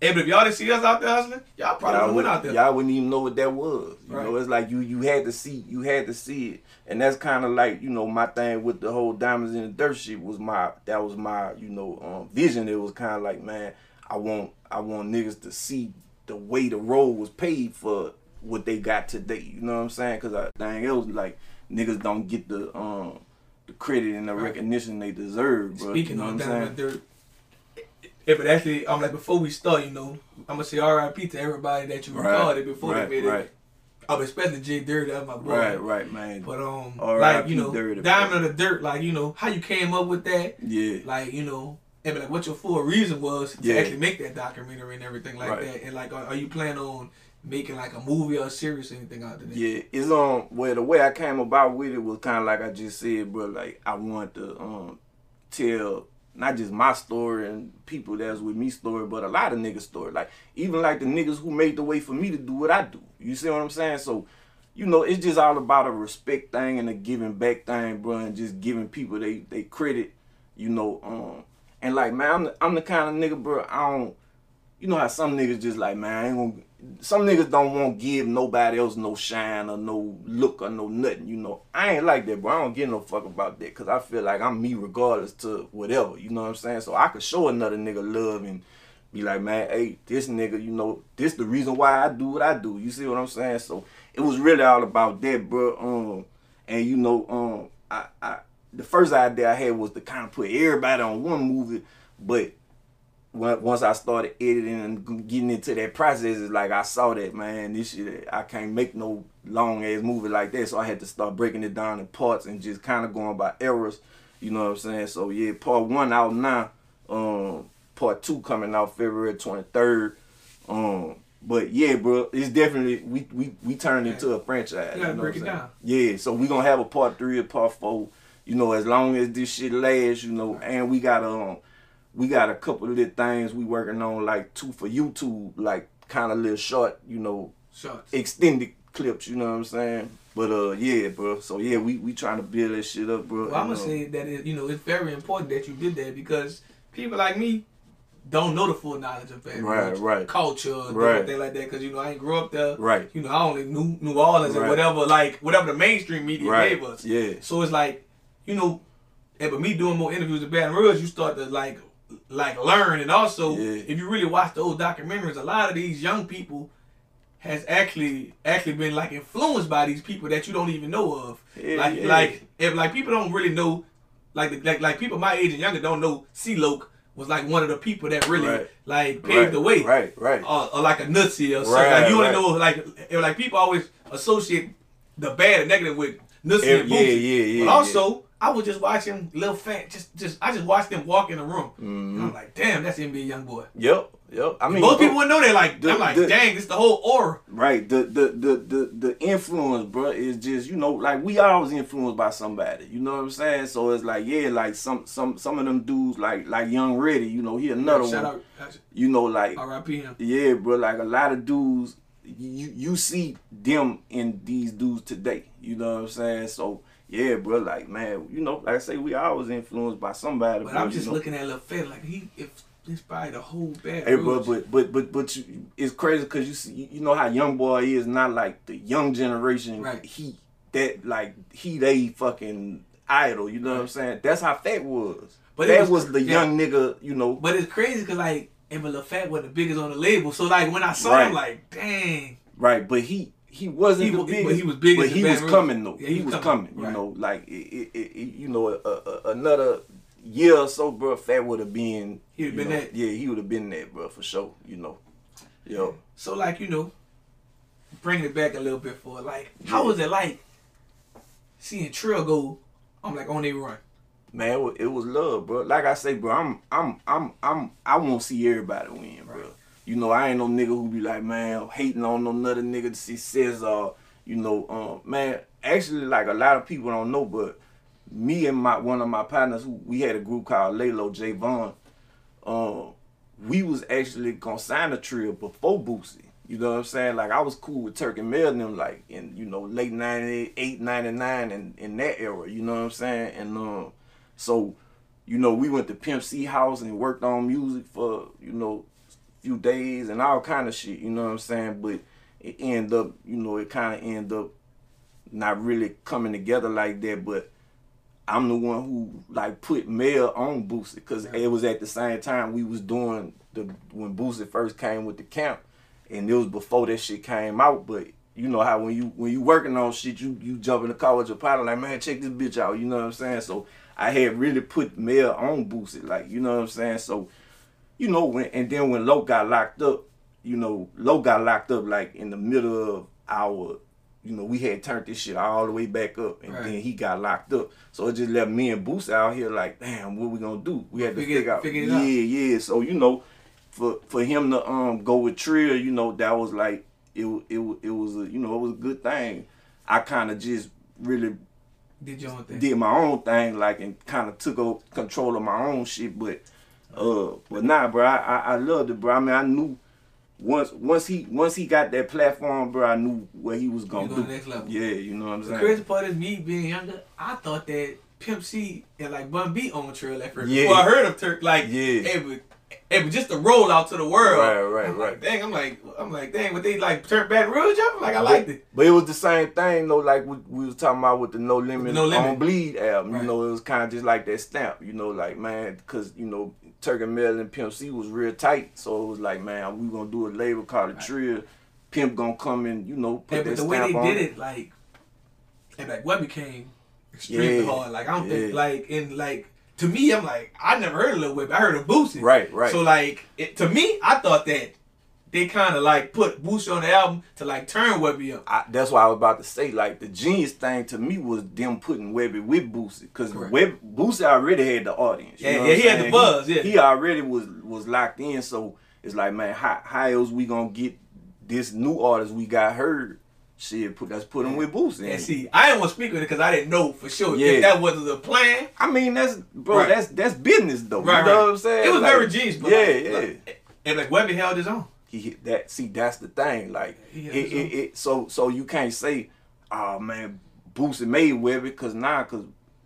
Hey, but if y'all didn't see us out there hustling, y'all probably y'all, would went out there. wouldn't, y'all wouldn't even know what that was. You Right. know, it's like you you had to see you had to see it, and that's kind of like you know my thing with the whole diamonds in the dirt shit was my that was my you know um, vision. It was kind of like man, I want I want niggas to see the way the road was paid for what they got today. You know what I'm saying? Because I think it was like niggas don't get the um the credit and the Right. recognition they deserve. Bro. Speaking you know of what I'm saying? Dirt, if it actually, I'm like before we start, you know, I'm gonna say R.I.P. to everybody that you Right, recorded before right, they made right. it. I'm especially Jay Dirt, that's my boy. Right, right, man. But um, R.I.P. like you know, Dirty, Diamond of the Dirt, like you know, how you came up with that, yeah. like you know, and like what your full reason was to Yeah. actually make that documentary and everything like Right. that, and like, are, are you planning on making like a movie or a series or anything out there? Yeah, it's um well the way I came about with it was kind of like I just said, bro. Like I want to um tell not just my story and people that's with me story, but a lot of niggas story. Like even like the niggas who made the way for me to do what I do. You see what I'm saying? So, you know, it's just all about a respect thing and a giving back thing, bro, and just giving people they they credit. You know, um, and like man, I'm the, I'm the kind of nigga, bro. I don't. You know how some niggas just like man, I ain't gonna some niggas don't want to give nobody else no shine or no look or no nothing, you know. I ain't like that, bro. I don't give no fuck about that because I feel like I'm me regardless to whatever, you know what I'm saying? So I could show another nigga love and be like, man, hey, this nigga, you know, this the reason why I do what I do. You see what I'm saying? So it was really all about that, bro. Um, and you know, um, I, I the first idea I had was to kind of put everybody on one movie, but once I started editing and getting into that process, it's like I saw that man, this shit I can't make no long ass movie like that, so I had to start breaking it down in parts and just kind of going by errors. You know what I'm saying? So yeah, part one out now. Um, part two coming out February 23rd. Um, but yeah, bro, it's definitely we we we turned into a franchise. You gotta you know break it down. Yeah, so we gonna have a part three, a part four. You know, as long as this shit lasts, you know, and we got um we got a couple of little things we working on, like two for YouTube, like kind of little short, you know, Shots. extended clips. You know what I'm saying? But uh, yeah, bro. So yeah, we we trying to build that shit up, bro. Well, I'm gonna say that it, you know it's very important that you did that because people like me don't know the full knowledge of Baton right, right. culture, right. thing like that. Because you know I ain't grew up there. Right. You know I only knew New Orleans right. and whatever like whatever the mainstream media right. gave us. Yeah. So it's like you know, and but me doing more interviews with Baton Rouge, you start to like like learn and also yeah. if you really watch the old documentaries a lot of these young people has actually actually been like influenced by these people that you don't even know of yeah, like yeah. like if like people don't really know like the, like like people my age and younger don't know C-Loc was like one of the people that really right. like paved right. the way right right or, or like a nutsie or something right, like you only right. know like if, like people always associate the bad and negative with nutsie Every, and yeah yeah yeah but also I was just watching Lil Phat, just just I just watched them walk in the room. Mm-hmm. I'm like, damn, that's NBA YoungBoy. Yep, yep. I mean, most people wouldn't know that. Like, the, I'm like, the, dang, it's the whole aura. Right. The, the the the the influence, bro, is just you know like we always influenced by somebody. You know what I'm saying? So it's like yeah, like some some some of them dudes like like Young Ready. You know he another Shout one. Out, you know like R.I.P. him. Yeah, bro. Like a lot of dudes, you you see them in these dudes today. You know what I'm saying? So yeah, bro. Like, man, you know, like I say, we always influenced by somebody. But bro, I'm just you know? looking at Lil Phat like he if this probably the whole bad. Hey, bro, but but but but you, it's crazy because you see, you know how young boy is not like the young generation. Right. He that like he they fucking idol. You know what I'm saying? That's how Phat was. But that was, was- the yeah. young nigga. You know. But it's crazy because like, and but Lil Phat was the biggest on the label. So like when I saw Right. him, like, dang. Right, but he he wasn't He the biggest. but he was big But he was coming though. Yeah, he, was coming. You right. know, like it, it, it, you know, another year or so, bro. Phat would have been. He would've been know, that. Yeah, he would have been that, bro, for sure. You know. Yo. So like you know, bringing it back a little bit for like, how was it like seeing Trill go? I'm like on a run. Man, it was, love, bro. Like I say, bro, I'm, I'm, I'm, I'm, I want to see everybody win, bro. You know, I ain't no nigga who be like, man, hating on no another nigga to see Cesar. You know, um, man, actually, like a lot of people don't know, but me and my one of my partners, we had a group called Lalo J Vaughn. Um, we was actually gonna sign a trio before Boosie. You know what I'm saying? Like I was cool with Turk and Mel and them like in, you know, late 98, 99 and in that era, you know what I'm saying? And um so, you know, we went to Pimp C house and worked on music for, you know, few days and all kind of shit, you know what I'm saying? But it end up, you know, it kind of end up not really coming together like that, but I'm the one who like put Mel on Boosie because it was at the same time we was doing the when Boosie first came with the camp, and it was before that shit came out. But you know how when you when you working on shit, you you jump in the car with your partner like man, check this bitch out. You know what I'm saying? So I had really put Mel on Boosie, like you know what I'm saying. So you know when and then when Loc got locked up, you know Loc got locked up like in the middle of our you know, we had turned this shit all the way back up, and Right. then he got locked up. So it just left me and Boost out here like, damn, what we gonna do? We had to Figure- figure out. figure it yeah, out. yeah. So you know, for for him to um go with Trill, you know, that was like it it it was a you know it was a good thing. I kind of just really Did your own thing. did my own thing, like and kind of took over control of my own shit. But uh, but nah, bro, I, I I loved it, bro. I mean, I knew once once he once he got that platform, bro, I knew what he was gonna He do. next level. Yeah, you know what I'm The saying. crazy part is me being younger. I thought that Pimp C and like Bun B on Trill at first. Yeah. Before I heard of Turk, like Yeah. it was, it was just a roll out to the world. Right, right, I'm right. Like, dang, I'm like, I'm like, dang, but they like turned Baton Rouge up. Like I liked it. But it was the same thing though, like we, we was talking about with the No Limit, No Limit. on Bleed album. Right. You know, it was kind of just like that stamp. You know, like man, because you know Turk and Mel and Pimp C was real tight, so it was like man, we gonna do a label called the Trill. Pimp gonna come and you know put Yeah, but the way they did it, like, and like what became extremely Yeah. hard. Like I don't think like in like to me, I'm like I never heard of Lil Whip. I heard of Boosie. Right, right. So like it, to me, I thought that they kind of like put Boosie on the album to like turn Webbie up. I, that's why I was about to say like the genius thing to me was them putting Webbie with Boosie because. Web Boosie already had the audience. Yeah, yeah, he had the saying? buzz, yeah. he already was was locked in. So it's like man, how how else we gonna get this new artist we got heard? Shit, put let's put him with Boosie. And And see, I didn't want to speak with it because I didn't know for sure Yeah. if that wasn't the plan. I mean that's bro, Right. that's that's business though. Right, you know right. what I'm saying? It was Like, very genius, but yeah, like, yeah. like, and like Webbie held his own. He hit that see that's the thing like it, had it, it so so you can't say oh man Boosie made Webbie because now because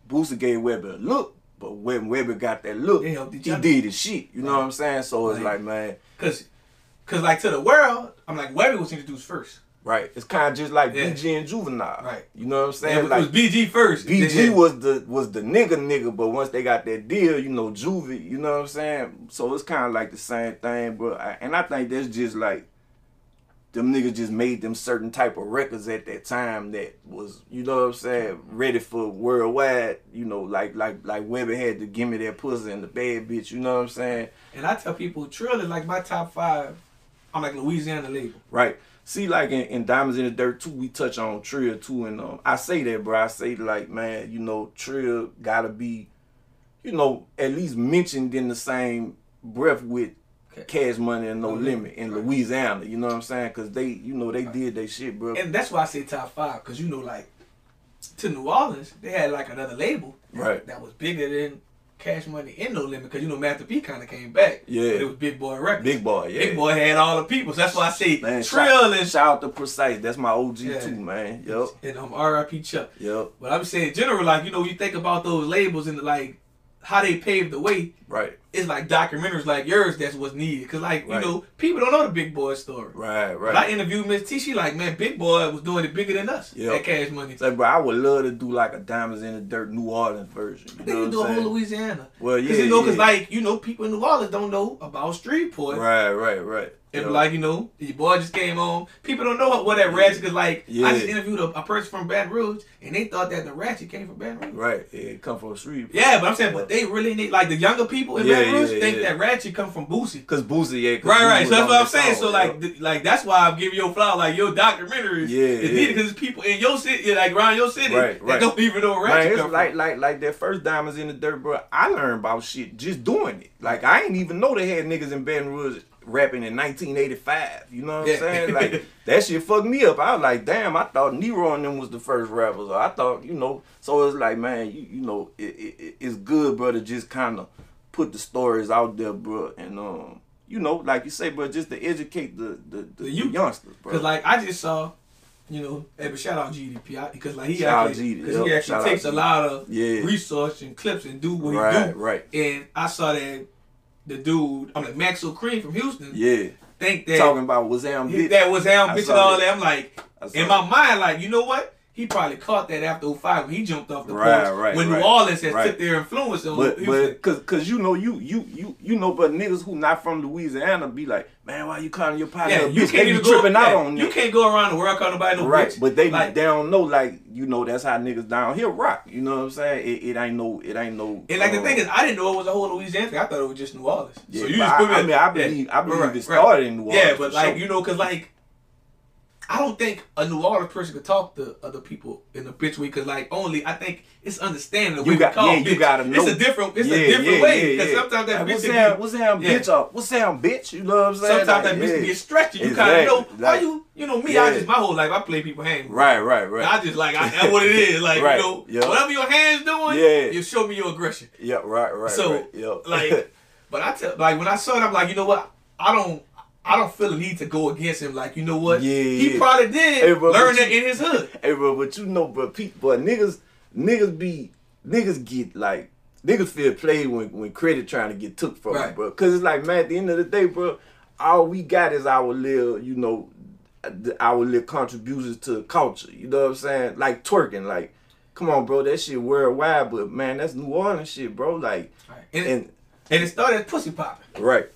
Boosie gave Webbie a look but when Webbie got that look he did his shit you know what I'm saying so it's Right. like man Cause, cause like to the world, I'm like Webbie was introduced first. Right it's kind of just like Yeah. BG and Juvenile Right. you know what I'm Yeah, saying it like was BG first. BG Yeah. was the was the nigga nigga, but once they got that deal, you know, Juvie, you know what I'm saying? So it's kind of like the same thing, bro. I- And I think that's just like them niggas just made them certain type of records at that time that was, you know what I'm saying, ready for worldwide. You know, like like like Webbie had to give me that pussy and the bad bitch. You know what I'm saying? And I tell people Trill is like my top five. I'm like Louisiana label. Right. See, like in, in Diamonds in the Dirt too, we touch on Trill too, and um, I say that, bro. I say like, man, you know, Trill gotta be, you know, at least mentioned in the same breath with Okay. Cash Money and No No Limit Limit, in right. Louisiana. You know what I'm saying? Cause they, you know, they did their shit, bro. And that's why I say top five, because you know, like to New Orleans, they had like another label Right. that was bigger than Cash Money in No Limit, because you know Master P kind of came back. Yeah. It was Big Boy Records. Big boy, yeah. Big Boy had all the people, so that's why I say Man, Trill shout, and shout out to Precise. That's my OG Yeah. too, man. Yep, and um, R.I.P. Chuck. yep. But I'm saying in general, like you know, you think about those labels and like how they paved the way. Right, It's like documentaries like yours that's what's needed, cause like Right. you know people don't know the Big Boy story. right, But I interviewed Miss T. She like, man, Big Boy was doing it bigger than us. Yeah. That Cash Money. Say, bro, I would love to do like a Diamonds in the Dirt New Orleans version. You They know can do a whole? Louisiana. Well, Cause yeah, you know, cause yeah. like you know, people in New Orleans don't know about Shreveport. Right, right, right. And Yep. like you know, your boy just came on. People don't know what, what that ratchet is like. Yeah. I just interviewed a, a person from Baton Rouge, and they thought that the ratchet came from Baton Rouge. Right, yeah, it come from a street. Yeah, but I'm saying, but they really need like the younger people in Yeah, Baton Rouge yeah, think yeah. that ratchet come from Boosie. Cause Boosie, yeah. 'cause Right, Boosie right. So that's what I'm saying. song, So like, th- like that's why I'm giving your flower. Like your documentary Yeah, is yeah. needed because people in your city, like around your city, Right, that right. don't even know Man, ratchet like like like that first Diamonds in the Dirt, bro. I learned about shit just doing it. Like I ain't even know they had niggas in Baton Rouge rapping in 1985. You know what I'm saying? [laughs] Like that shit fucked me up. I was like, damn, I thought Nero and them was the first rappers. I thought, you know. So it's like, man, you, you know, it, it, it- it's good, brother, just kind of put the stories out there, bro, and um. You know, like you say, bro, just to educate the the, the, The the youngsters, bro. Because like I just saw, you know, hey, but shout out GDP because like he Shout actually, GD, cause yep, he actually shout takes a lot of Yeah. research and clips and do what he do. right. And I saw that the dude, I'm like Maxwell Cream from Houston, yeah, think that talking about was bitch. that was bitch, and all that. that. I'm like, in my mind, like, you know what? He probably caught that after 05 when he jumped off the Right, porch right, when right. New Orleans had Right. took their influence on But Houston. but cause cause you know you you you you know but niggas who not from Louisiana be like man why you calling your partner yeah, you bitch? can't even go, tripping out yeah, on You that. can't go around the world calling nobody no right bitch. but they like, they don't know like you know that's how niggas down here rock you know what I'm saying it, it ain't no it ain't no And like the uh, thing is, I didn't know it was a whole Louisiana thing. I thought it was just New Orleans. Yeah, but I- I mean, I believe- I believe it started in New Orleans. Yeah, but like sure. you know, cause like I don't think a New Orleans person could talk to other people in a bitch way because like only I think it's understanding the You way got- we call yeah, you bitch. gotta know. It's a different it's Yeah, a different yeah, way yeah, because yeah. sometimes that Like, bitch what's can down, what's down, Yeah. bitch up? What's down, bitch? You know what I'm saying? Sometimes Like, that bitch yeah. can get stretchy. You kind of Exactly. know why Like- you you know me. Yeah. I just my whole life I play people hands. Right, right, right. I just like I, that's what it is. Like Right. you know, Yeah. whatever your hands doing, Yeah. you show me your aggression. yeah, right, right, So right. Yep. like, [laughs] but I tell like when I saw it, I'm like, you know what? I don't. I don't feel the need to go against him. Like, you know what? Yeah, he yeah. probably did Hey, bro, learn that in his hood. Hey, bro, but you know, bro, people, but niggas, niggas be, niggas get like, niggas feel played when when credit trying to get took from Right. them, bro. Cause it's like, man, at the end of the day, bro, all we got is our little, you know, our little contributions to the culture. You know what I'm saying? Like twerking, like, come on, bro, that shit worldwide, but man, that's New Orleans shit, bro. Like, And, and and it started pussy popping. right,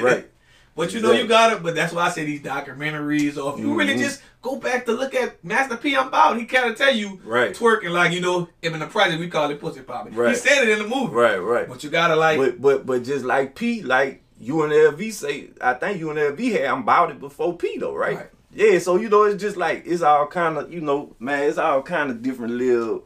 right. [laughs] But you know you got it. But that's why I say these documentaries, or if you really Mhm. just go back to look at Master P, I'm about. He kind of tell you Right. twerking like you know. him In the project, we call it pussy popping. He Right. said it in the movie. Right, right. But you gotta like. But but but just like P, like UNLV say, I think UNLV had I'm about it before P though, right? Right. Yeah, so you know it's just like it's all kind of you know, man, it's all kind of different little,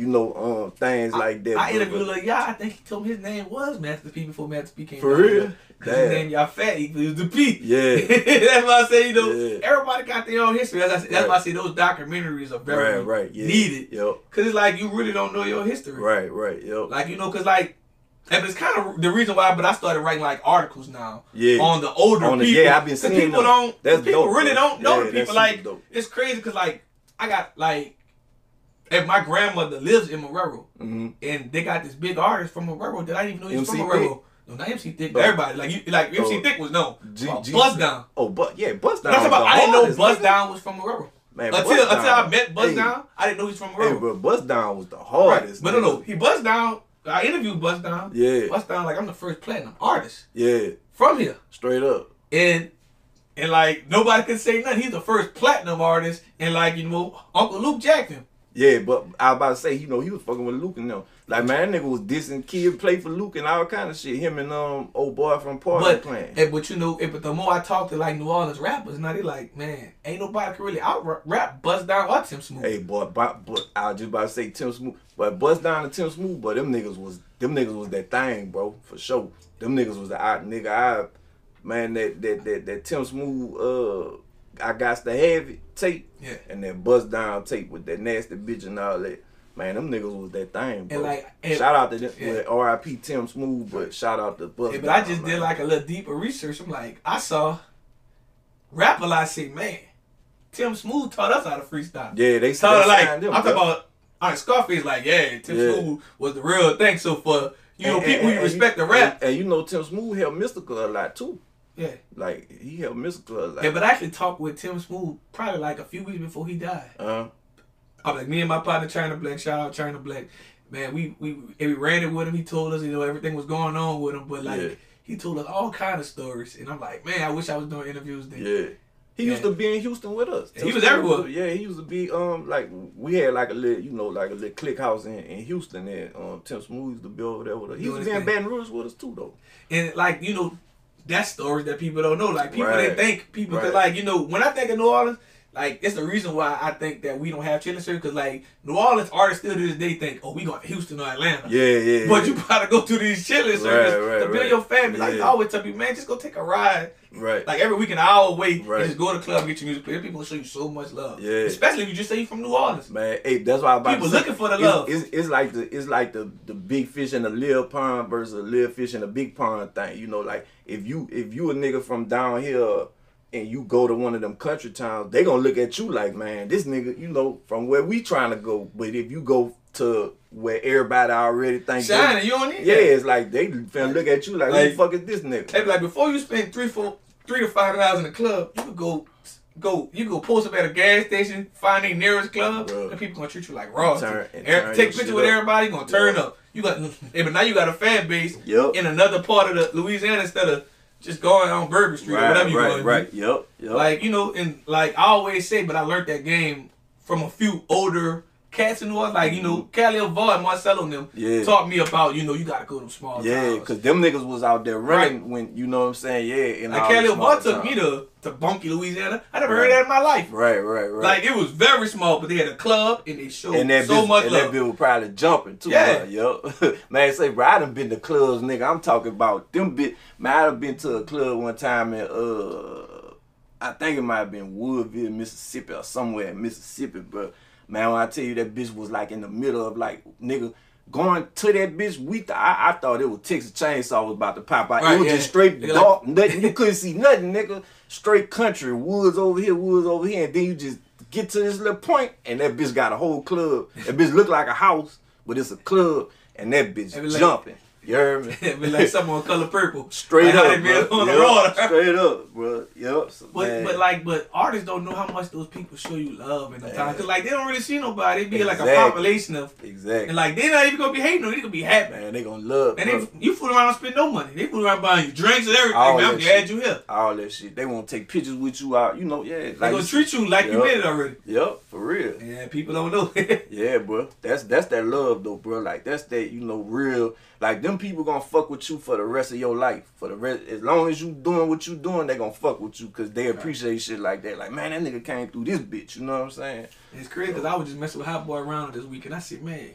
you know, um things like that. I interviewed like yeah, I think he told me his name was Master P before Master P came. For real? His name y'all fat, he was the P. Yeah. [laughs] that's why I say you know Yeah. everybody got their own history. That's, that's why I Right. say those documentaries are very Right, right, yeah. needed. Yep. Cause it's like you really don't know your history. Right, right, yep. Like you know, cause like, and it's kind of the reason why. But I started writing like articles now. Yeah. On the older On the- people. yeah, I've been seeing people them. don't. That's people dope, really bro. don't know Yeah, the people. Like dope. it's crazy, cause like I got like, if my grandmother lives in Marrero, Mhm. and they got this big artist from Marrero that I didn't even know he was MC from Marrero. No, not MC Thick, but everybody like you, like MC Oh. Thick was known. G- Uh, G- Bust Down. Oh, but yeah, I'm Down. about, I didn't know Buzz. Down was from Marrero. Man, until Buzz until I met Buzz Hey. Down, I didn't know he's from Hey, Marrero. bro, Bust Down was the Right. hardest. But no, no, he Bust Down. I interviewed Bust Down. Yeah. Bust Down like I'm the first platinum artist Yeah, from here, straight up. and and like nobody could say nothing. He's the first platinum artist, and like you know Uncle Luke him. Yeah, but I was about to say, you know, he was fucking with Luke and them. Like, man, that nigga was dissing kid, play for Luke and all kind of shit. Him and um old boy from Party But playing. but you know, but the more I talk to like New Orleans rappers, now they like, man, ain't nobody can really out rap Bust Down or Tim Smooth. Hey, boy, but, but I was just about to say Tim Smooth, but Bust Down to Tim Smooth, but them niggas was them niggas was that thing, bro, for sure. Them niggas was the out nigga. I man, that that that that Tim Smooth, uh, I got the heavy tape, Yeah. and that Bust Down tape with that nasty bitch and all that. Man, them niggas was that thing, bro. And, like, and- shout out to them, yeah. with R.I.P. Tim Smooth, but shout out to Bust. Yeah, but I just man. did like a little deeper research. I'm like, I saw Rap-A-Lot. Say, man, Tim Smooth taught us how to freestyle. yeah, they Taught they her like them, I'm talking bro. about. All right, Scarface like, yeah, Tim Yeah. Smooth was the real thing. So for you know And- people and- who and respect you, the rap, and, and you know Tim Smooth helped Mystikal a lot too. Yeah. Like he helped a lot. Yeah, but I actually talked with Tim Smooth probably like a few weeks before he died. uh, I'm like me and my partner China Black, shout out China Black. Man, we we and we ran it with him. He told us, you know, everything was going on with him, but like Yeah. he told us all kind of stories. And I'm like, man, I wish I was doing interviews then. Yeah. He used to be in Houston with us. He was everywhere. Yeah, he used to be um like we had like a little you know like a little click house in, in Houston and um Tim Smooth used to be over there with us. He Doing to in. Baton Rouge with us too though. And like, you know, that's stories that people don't know. Like people Right. didn't think people could Right. like, you know, when I think of New Orleans, like it's the reason why I think that we don't have chitlin circuit because like New Orleans artists still to this day think, oh, we going to Houston or Atlanta. Yeah, yeah. But yeah. you gotta go to these chitlin circuit right, to build right. your family. Like I always tell people, man, just go take a ride. right. Like every week an hour away Right. just go to the club get your music played. People show you so much love. Yeah. Especially if you just say you from New Orleans. Man, hey, that's why I'm about People to say, looking for the love. It's, it's like the it's like the the big fish in the little pond versus a little fish in the big pond thing. You know, like if you if you a nigga from down here and you go to one of them country towns, they gonna look at you like, man, this nigga, you know, from where we trying to go. But if you go to where everybody already think, they- Shining, you don't need yeah, that. it's like they finna look at you like, who the fuck is this nigga? They be like, before you spend three, four, three to five dollars in the club, you could go, go, you go post up at a gas station, find the nearest club, Bruh. and people gonna treat you like royalty. Turn- turn take picture with up. everybody, gonna turn Yeah. up. You got, [laughs] but now you got a fan base Yup. in another part of the Louisiana instead of just going on Burger Street or whatever you're right, going. right. Yep, yep. Like you know, and like I always say, but I learned that game from a few older cats in New Orleans, like you know, Cali Val and Marcelo and them Mm-hmm. Yeah. taught me about you know you gotta go to small Yeah, because them niggas was out there running when you know what I'm saying. Yeah, and Like all Kelly the Bar small took me to to Bunkie, Louisiana. I never heard that in my life. Right, right, right. Like it was very small, but they had a club and they showed and that so bitch, much and love. that bitch was probably jumping too. Yeah. Yeah, yo, [laughs] man, say bro, I done been to clubs, nigga. I'm talking about them bit. Man, I done been to a club one time in uh, I think it might have been Woodville, Mississippi, or somewhere in Mississippi. But man, when I tell you that bitch was like in the middle of like nigga. Going to that bitch, we th- I, I thought it was Texas Chainsaw was about to pop out. Right, it was yeah. just straight dark, nothing. You couldn't see nothing, nigga. Straight country, woods over here, woods over here, and then you just get to this little point, and that bitch got a whole club. That bitch look like a house, but it's a club, and that bitch It be like- jumping. You heard me? [laughs] Be like someone on color purple. [laughs] Straight like up, they bro. on the Yup, road. Straight up, bro. Yep. So, But man. but like but artists don't know how much those people show you love in the time because like they don't really see nobody. It be like a population of exactly. and like they're not even gonna be hating on. They gonna be happy. man, they gonna love And bro. they, you fool around and spend no money. They fool around buying you drinks and everything. All man, I'm glad you here. all that shit. They want to take pictures with you out. You know, yeah. They Like gonna treat you like you made it already. Yep, for real. Yeah, people don't know. [laughs] Yeah, bro. That's that's that love though, bro. Like that's that you know real. Like them people gonna fuck with you for the rest of your life. For the rest, as long as you doing what you doing, they gonna fuck with you because they appreciate shit like that. Like man, that nigga came through this bitch. You know what I'm saying? it's crazy because I was just messing with Hot Boy Ronald this week and I said, man,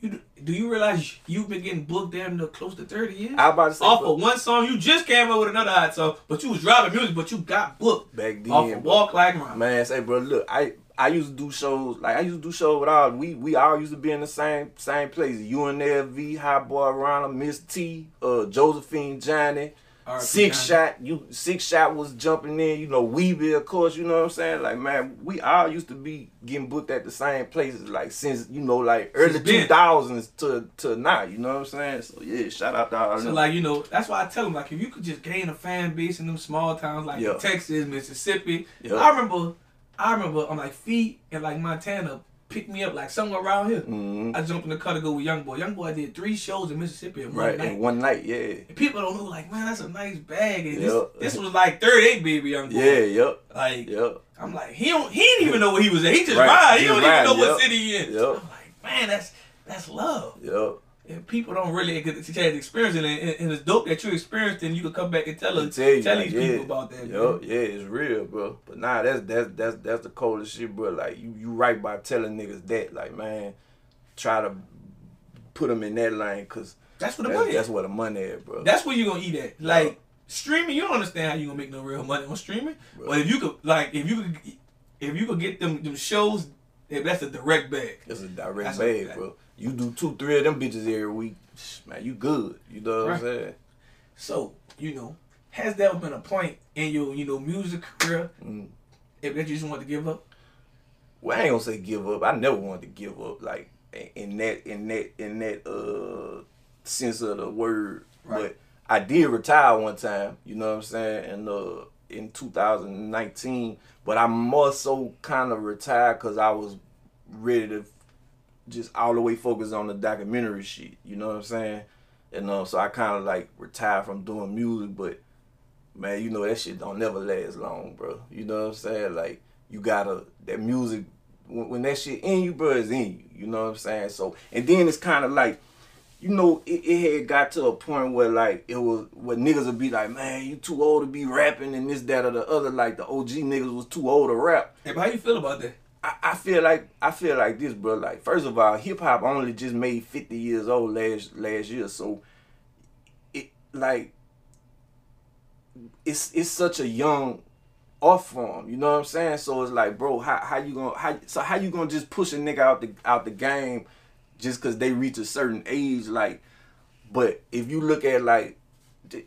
you do, you realize you've been getting booked damn near close to thirty years? I about to say off of one song, you just came up with another hot song, but you was dropping music, but you got booked back then. off of. Walk Like Mine. Man, say bro, look, I I used to do shows like I used to do shows with all we we all used to be in the same same places. UNLV, Hot Boy Ronald, Miss T, uh, Josephine, Johnny. Six Johnny. shot, you six shot was jumping in, you know, Webbie, of course, you know what I'm saying? Like, man, we all used to be getting booked at the same places, like since you know, like early two thousands to to now, you know what I'm saying? So yeah, shout out to all So them. like you know, that's why I tell them like if you could just gain a fan base in them small towns like Yeah. Texas, Mississippi. Yeah. I remember, I remember on like feet and like Montana picked me up like somewhere around here. Mhm. I jumped in the car to go with Young Boy. Young Boy did three shows in Mississippi in one right, night. in one night, yeah. And people don't know like man, that's a nice bag. And Yeah. this, this was like 38 baby Young Boy. Yeah, yep, Like yep. I'm like he don't he didn't even know where he was at. He just Right. ride. He He don't ride, even know what city he in. Yep. I'm like man, that's that's love. Yep. And people don't really get a chance to experience it, and, and it's dope that you experienced, it and you can come back and tell us, tell you, tell like, these yeah, people about that. Yo, yeah, it's real, bro. But nah, that's that's that's that's the coldest shit, bro. Like you, you right by telling niggas that, like man, try to put them in that lane, cause That's where the that's, money. that's Is. where the money at, bro. That's where you gonna eat at. Like streaming, you don't understand how you gonna make no real money on streaming. Bro. But if you could, like, if you could, if you could get them them shows, if that's a direct bag. That's a direct That's bag, what- bro. You do two, three of them bitches every week, man. You good. You know what Right. I'm saying? So you know, has there been a point in your you know music career Mm. if that you just want to give up? Well, I ain't gonna say give up. I never wanted to give up, like in- that in that in that uh sense of the word. Right. But I did retire one time. You know what I'm saying? And uh, in 2019, but I more so kind of retired because I was ready to just all the way focused on the documentary shit. You know what I'm saying? And uh, so I kind of like retired from doing music, but man, you know that shit don't never last long, bro. You know what I'm saying? Like you gotta that music when, when that shit in you, bro, is in you. You know what I'm saying? So and then it's kind of like, you know, it, it had got to a point where like it was where niggas would be like, man, you too old to be rapping and this, that, or the other. Like the OG niggas was too old to rap. Hey, how you feel about that? I, feel like I feel like this, bro. Like first of all, hip hop only just made fifty years old last last year, so it like it's it's such a young art form. You know what I'm saying? So it's like, bro, how how you gonna how so how you gonna just push a nigga out the out the game just because they reach a certain age? Like, but if you look at like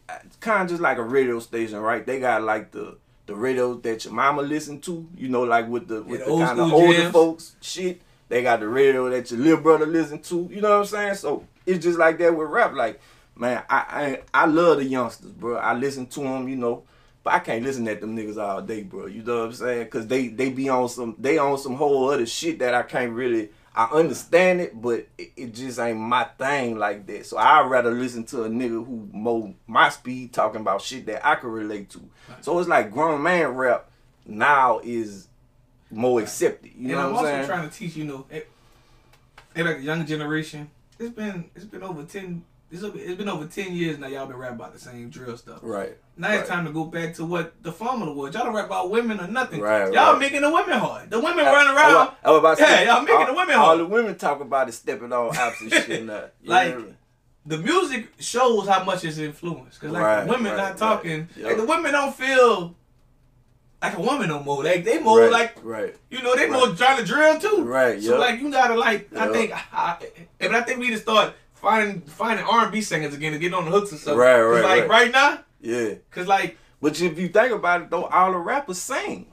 uh, kind of just like a radio station, right? They got like the the radio that your mama listen to, you know, like with the with the kind of older jams. folks shit. They got the radio that your little brother listen to. You know what I'm saying? So it's just like that with rap. Like, man, I I, I love the youngsters, bro. I listen to them, you know. But I can't listen at them niggas all day, bro. You know what I'm saying? Cause they they be on some they on some whole other shit that I can't really I understand it, but it, it just ain't my thing like that. So I'd rather listen to a nigga who more my speed talking about shit that I can relate to. So it's like grown man rap now is more accepted. You and know I'm what also I'm saying? trying to teach you know, it, it like the younger generation. It's been it's been over 10, it's, it's been over ten years now. Y'all been rapping about the same drill stuff. Right. Now it's time to go back to what the formula was. Y'all don't rap about women or nothing. Right, Y'all right. making the women hard. The women I- running around. I was about to say, Yeah, y'all making all, the women hard. All the women talk about is stepping on opposite shit now. [laughs] You Like, the music shows how much it's influenced. Cause like Right, the women right, not right. talking. Yup. Like the women don't feel like a woman no more. Like they more right, like right. you know they Right. more trying to drill too. Right, So like you gotta like I think I, I, but I think we need to start finding finding R and B singers again to get on the hooks or something. Right, right, Like right. right now, Yeah. cause like But if you think about it though, all the rappers sing.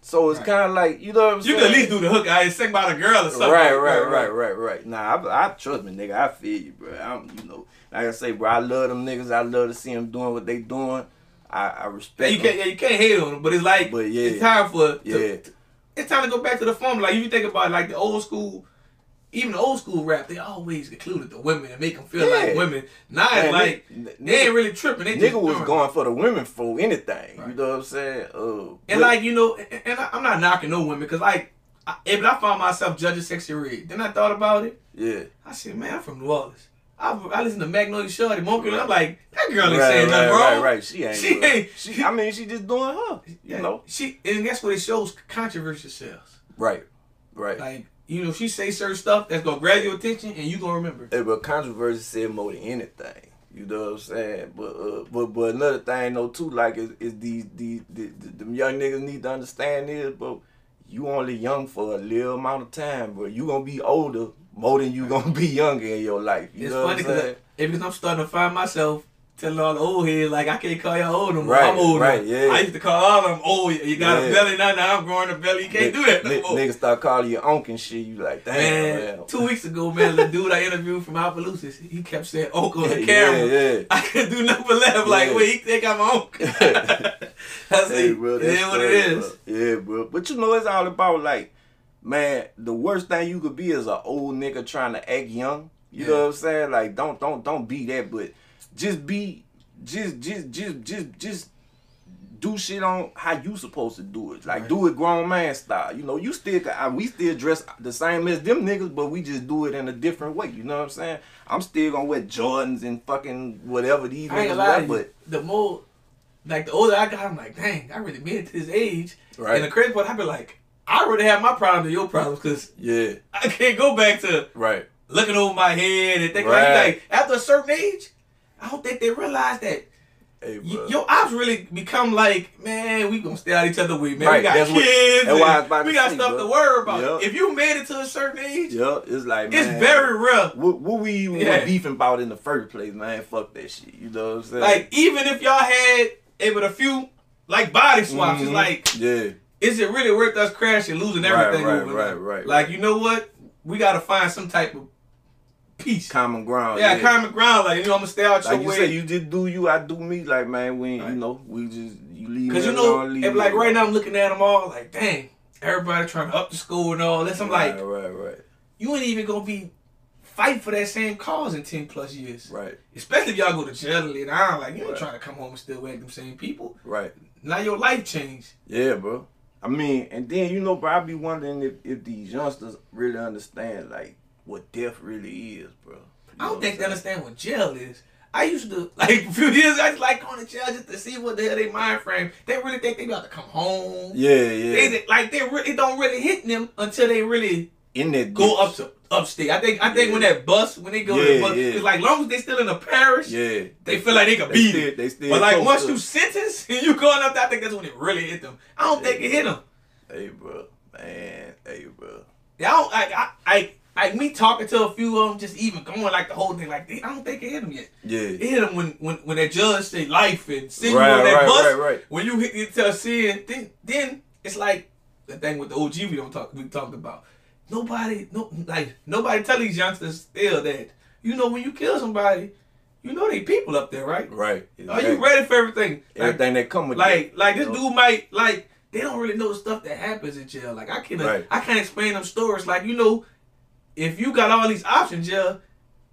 So it's Right. kind of like you know what I'm you saying. can at least do the hook. I sing about a girl or something. Right, right, right, right, right. Nah, I, I trust me, nigga. I feel you, bro. I'm, you know, like I say, bro. I love them niggas. I love to see them doing what they doing. I, I respect. you can't, yeah, you can't hate on them, but it's like But yeah. it's time for to- Yeah. it's time to go back to the formula. Like if you think about like the old school, even the old school rap, they always included the women and make them feel Yeah. like women. Now it's like nigga- they ain't really tripping. They Nigga was going for the women for anything. You know what I'm saying? Uh, And but- like you know, and, and I, I'm not knocking no women because like I, if I found myself judging Sexyy Red, then I thought about it. yeah, I said, man, I'm from New Orleans. I, I listen to Magnolia Shorty, Monkey, and I'm like, that girl ain't right, saying right, nothing right, wrong. right. She ain't. She ain't- She, I mean, she just doing her. You Yeah, know. she and guess what? It shows controversy sells. Right, right. Like you know, she say certain stuff that's gonna grab your attention, and you gonna remember. Hey, but controversy said more than anything. You know what I'm saying? But uh, but but another thing though too, like is, is these these the, them young niggas need to understand is, but you only young for a little amount of time, but you gonna be older more than you gonna be younger in your life. You It's know funny what I'm because because I'm starting to find myself telling all the old heads like I can't call y'all old no more. Right, I'm old. right, yeah. I used to call all of them old. You got Yeah. a belly now. Now I'm growing a belly. You can't Ni- do that no ni- more. Niggas start calling you uncle and shit. You like, damn, Man, two weeks ago, man, the dude I interviewed from Opelousas, he kept saying uncle on [laughs] the Yeah, camera. yeah. I couldn't do nothing but laugh. Like, wait, he think I'm uncle. [laughs] [laughs] I Hey, said, bro, it that's is what it is. bro. Yeah, bro. But you know, it's all about like, man, the worst thing you could be is an old nigga trying to act young. You know what I'm saying? Like, don't, don't, don't be that. But just be, just, just, just, just, just do shit on how you supposed to do it. Like, Right. do it grown man style. You know, you still, we still dress the same as them niggas, but we just do it in a different way. You know what I'm saying? I'm still gonna wear Jordans and fucking whatever these I niggas wear, but The more, like the older I got, I'm like, dang, I really made it to this age. Right. And the crazy part, I be like, I already have my problems than your problems because yeah, I can't go back to right. looking over my head and thinking Right. like, like after a certain age, I don't think they realize that Hey, your ops really become like, man, we gonna stay out each other way, man. Right, we got that's kids, what we got say, stuff bro. to worry about. Yeah. If you made it to a certain age, Yeah, it's like it's very rough. What, what we even Yeah. were beefing about in the first place, man? Fuck that shit. You know what I'm saying? Like even if y'all had it with a few like body swaps, it's Mhm. like, yeah, is it really worth us crashing, losing everything right, over right, that? right, Like you know what? We gotta find some type of peace. common ground. yeah, common ground. Like you know, I'm gonna stay out Like your you way. said, you just do you, I do me. Like man, we Right. you know we just you leave Cause you know, leave if, like right now I'm looking at them all like, dang, everybody trying to up the school and all this. I'm right, like, right, right, you ain't even gonna be fight for that same cause in ten plus years. right, Especially if y'all go to jail and later on. Like you ain't Right. trying to come home and still whack them same people. right. Now your life changed. Yeah, bro. I mean, and then you know, bro, I be wondering if if these youngsters really understand like what death really is, bro. You I don't think they understand what jail is. I used to [laughs] like a few years. I just like going to jail just to see what the hell they mind frame. They really think they about to come home. Yeah, yeah. They like they really don't really hit them until they really in that go ditch. up to upstate. I think I think Yeah. when that bus when they go to the Yeah, bus, yeah. it's like long as they still in the parish, Yeah, they feel like they can They beat still- it. they still but like once to you sentence [laughs] and you going up there, I think that's when it really hit them. I don't think it hit them. Hey, bro, man, hey, bro. I don't like I I like me talking to a few of them, just even going like the whole thing. Like they, I don't think it hit them yet. Yeah, It hit them when when when that judge say life and you Right, on that right, bus. right, right. When you hit you tell sin, then then it's like the thing with the OG we don't talk we talked about. Nobody no like nobody tell these youngsters still that you know when you kill somebody, you know they people up there, right? right. Are you ready for everything? Like, Everything that come with like that, like you this know? dude might like they don't really know the stuff that happens in jail. Like I can Right. I can't explain them stories. Like you know, if you got all these options, jail,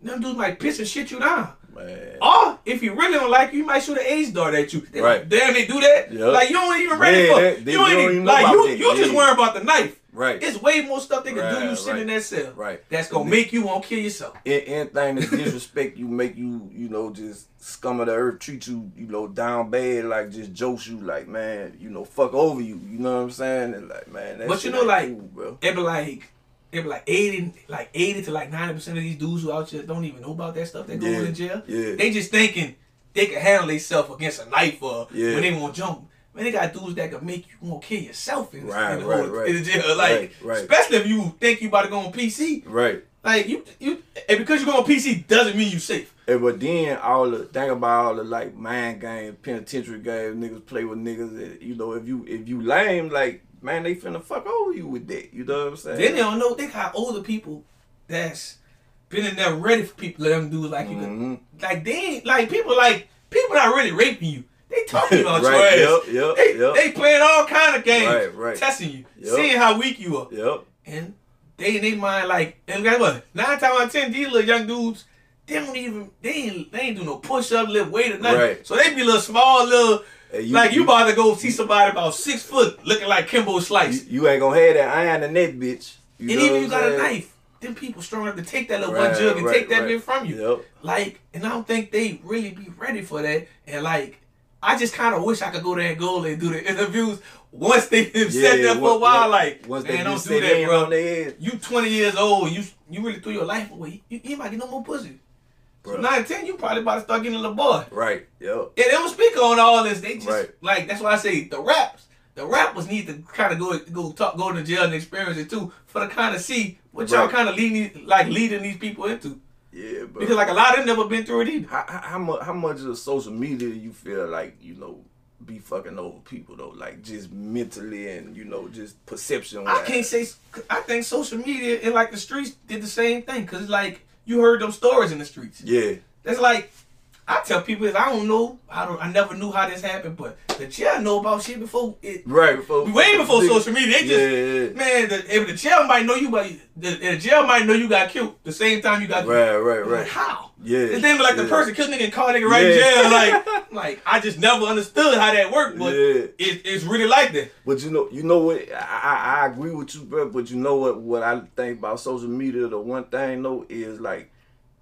them dudes might piss and shit you down. Man. Or if you really don't like you, you might shoot an age dart at you. They Right. Damn, they do that. Yup. Like you ain't even ready Yeah, for. that- they- you they ain't don't even even like you. that. You just Yeah. worry about the knife. Right. It's way more stuff they can do you Right, sitting in right. that cell. Right. That's gonna make you want to kill yourself. Anything that disrespect you, make you, you know, just scum of the earth, treat you, you know, down bad, like just jokes you, like man, you know, fuck over you. You know what I'm saying? And like man, But you know, like cool, bro. it be like it be like eighty, like eighty to like ninety percent of these dudes who out here don't even know about that stuff. They going Yeah, in jail. yeah. They just thinking they can handle themselves against a knife or Yeah. when they want to jump. Man, they got dudes that can make you want to kill yourself in, Right, in, the, right, right. in the jail. Like, Right, right. especially if you think you about to go on PC. Right. Like you, you, and because you go on PC doesn't mean you safe. And but then all the think about all the like mind games, penitentiary games, niggas play with niggas. You know, if you if you lame, like man, they finna fuck over you with that. You know what I'm saying? Then they don't know they got older people that's been in there ready for people. Let them do like you Mhm. can, like they ain't like people like people not really raping you. They talking [laughs] about Right, your ass. yep, yep, they, yep. they playing all kind of games, Right, right. testing you, Yep. seeing how weak you are, Yep. and they in their mind like, and guess what? Nine times out of ten, these little young dudes. They don't even they ain't they ain't do no push up, lift weight or nothing. Right. So they be little small little Hey, you- like you you- about to go see somebody about six foot looking like Kimbo Slice. you ain't gonna have that iron in that bitch. You And even you got a knife, them people strong enough to take that little Right, one jug and right, take that right. bit from you. Yep. Like, and I don't think they really be ready for that. And like, I just kind of wish I could go there and go and do the interviews once they have sat there for a while. Like, once they man, do don't do that, bro. on their head. You 20 years old, you you really threw your life away. You, you might get no more pussy. So Bro. 9 10, you probably about to start getting a little boy. Right. Yep. And they don't speak on all this. They just Right. like that's why I say the raps. The rappers need to kind of go go talk go to jail and experience it too for to kind of see what y'all kind of leading like leading these people into Yeah, bro. because like a lot of them never been through it either. how, how, how much how much of social media you feel like you know be fucking over people though, like just mentally and you know just perception. I can't say I think social media and like the streets did the same thing because like you heard those stories in the streets. Yeah. That's like I tell people is I don't know I don't I never knew how this happened, but the jail know about shit before it. Right before. Way before Nigga- social media, they just Yeah, yeah. man. The, if the jail might know you, but the, the jail might know you got killed the same time you got killed. Right, right, right. Like, how? Yeah, It's then like the person killed nigga and called nigga right in jail. Like, [laughs] like I just never understood how that worked, but Yeah. it, it's really like that. But you know, you know what? I, I I agree with you, bro. But you know what? What I think about social media, the one thing though is like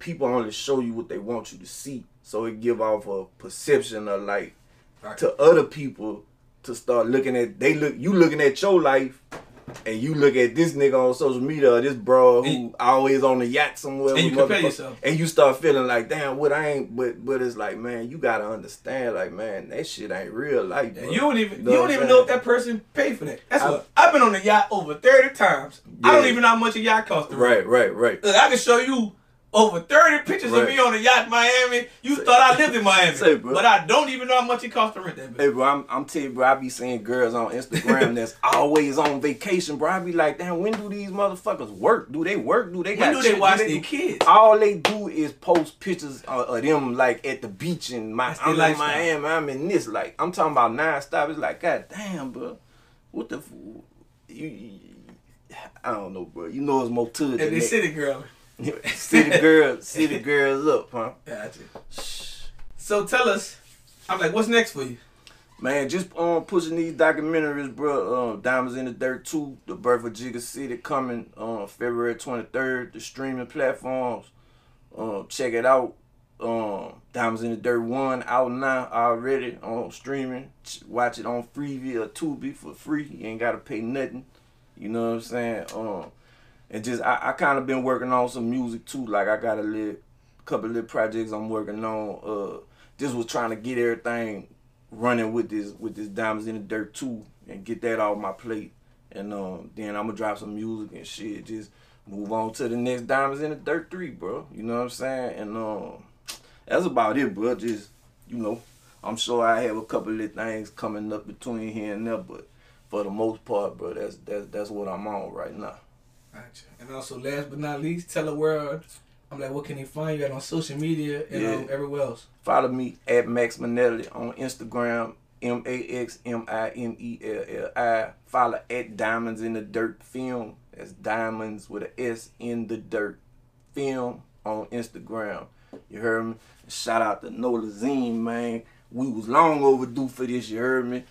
people only show you what they want you to see, so it give off a perception of like Right. to other people to start looking at they look you looking at your life. And you look at this nigga on social media, or this bro who And- always on the yacht somewhere, And you compare yourself. and you start feeling like, damn, what I ain't. But but it's like, man, you gotta understand, like, man, that shit ain't real life. Bro. You don't even know you don't even know if that person paid for that. That's I- what I've been on the yacht over thirty times. I don't even know how much a yacht cost. to. Right, right, right. Look, I can show you over 30 pictures of me on a yacht in Miami. You thought I lived in Miami. Say, bro. but I don't even know how much it cost to rent that bitch. Hey, bro, I'm, I'm telling you, bro, I be seeing girls on Instagram [laughs] that's always on vacation, bro. I be like, damn, when do these motherfuckers work? Do they work? Do they When got do they watch do their kids? All they do is post pictures of, of them like at the beach in my, I'm in. Miami. I'm in this. Like, I'm talking about nonstop. It's like, god damn, bro, what the, f- you, you I don't know, bro. You know it's more to it And than they that. city girl. [laughs] city girls, city girls up, huh? Gotcha. So tell us, I'm like, what's next for you? Man, just um pushing these documentaries, bro. Um, Diamonds in the Dirt 2, The Birth of Jigga City coming on February 23rd, the streaming platforms. Um, check it out. Um, Diamonds in the Dirt 1 out now already on streaming. Watch it on Freevee or Tubi for free. You ain't gotta pay nothing. You know what I'm saying? Um, and just I, I kind of been working on some music too. Like I got a little couple little projects I'm working on. Uh, just was trying to get everything running with this with this diamonds in the dirt too, and get that off my plate. And um, then I'm gonna drop some music and shit. Just move on to the next diamonds in the dirt three, bro. You know what I'm saying? And um, that's about it, bro. Just you know, I'm sure I have a couple of things coming up between here and there, but for the most part, bro, that's that's that's what I'm on right now. Gotcha. And also, last but not least, tell the world. I'm like, what can they find you at on social media and Yeah. um, everywhere else? Follow me at Max Minelli on Instagram, M A X M I N E L L I. Follow at Diamonds in the Dirt Film. That's Diamonds with a S in the Dirt Film on Instagram. You heard me? Shout out to Nola Zine, man. We was long overdue for this, you heard me?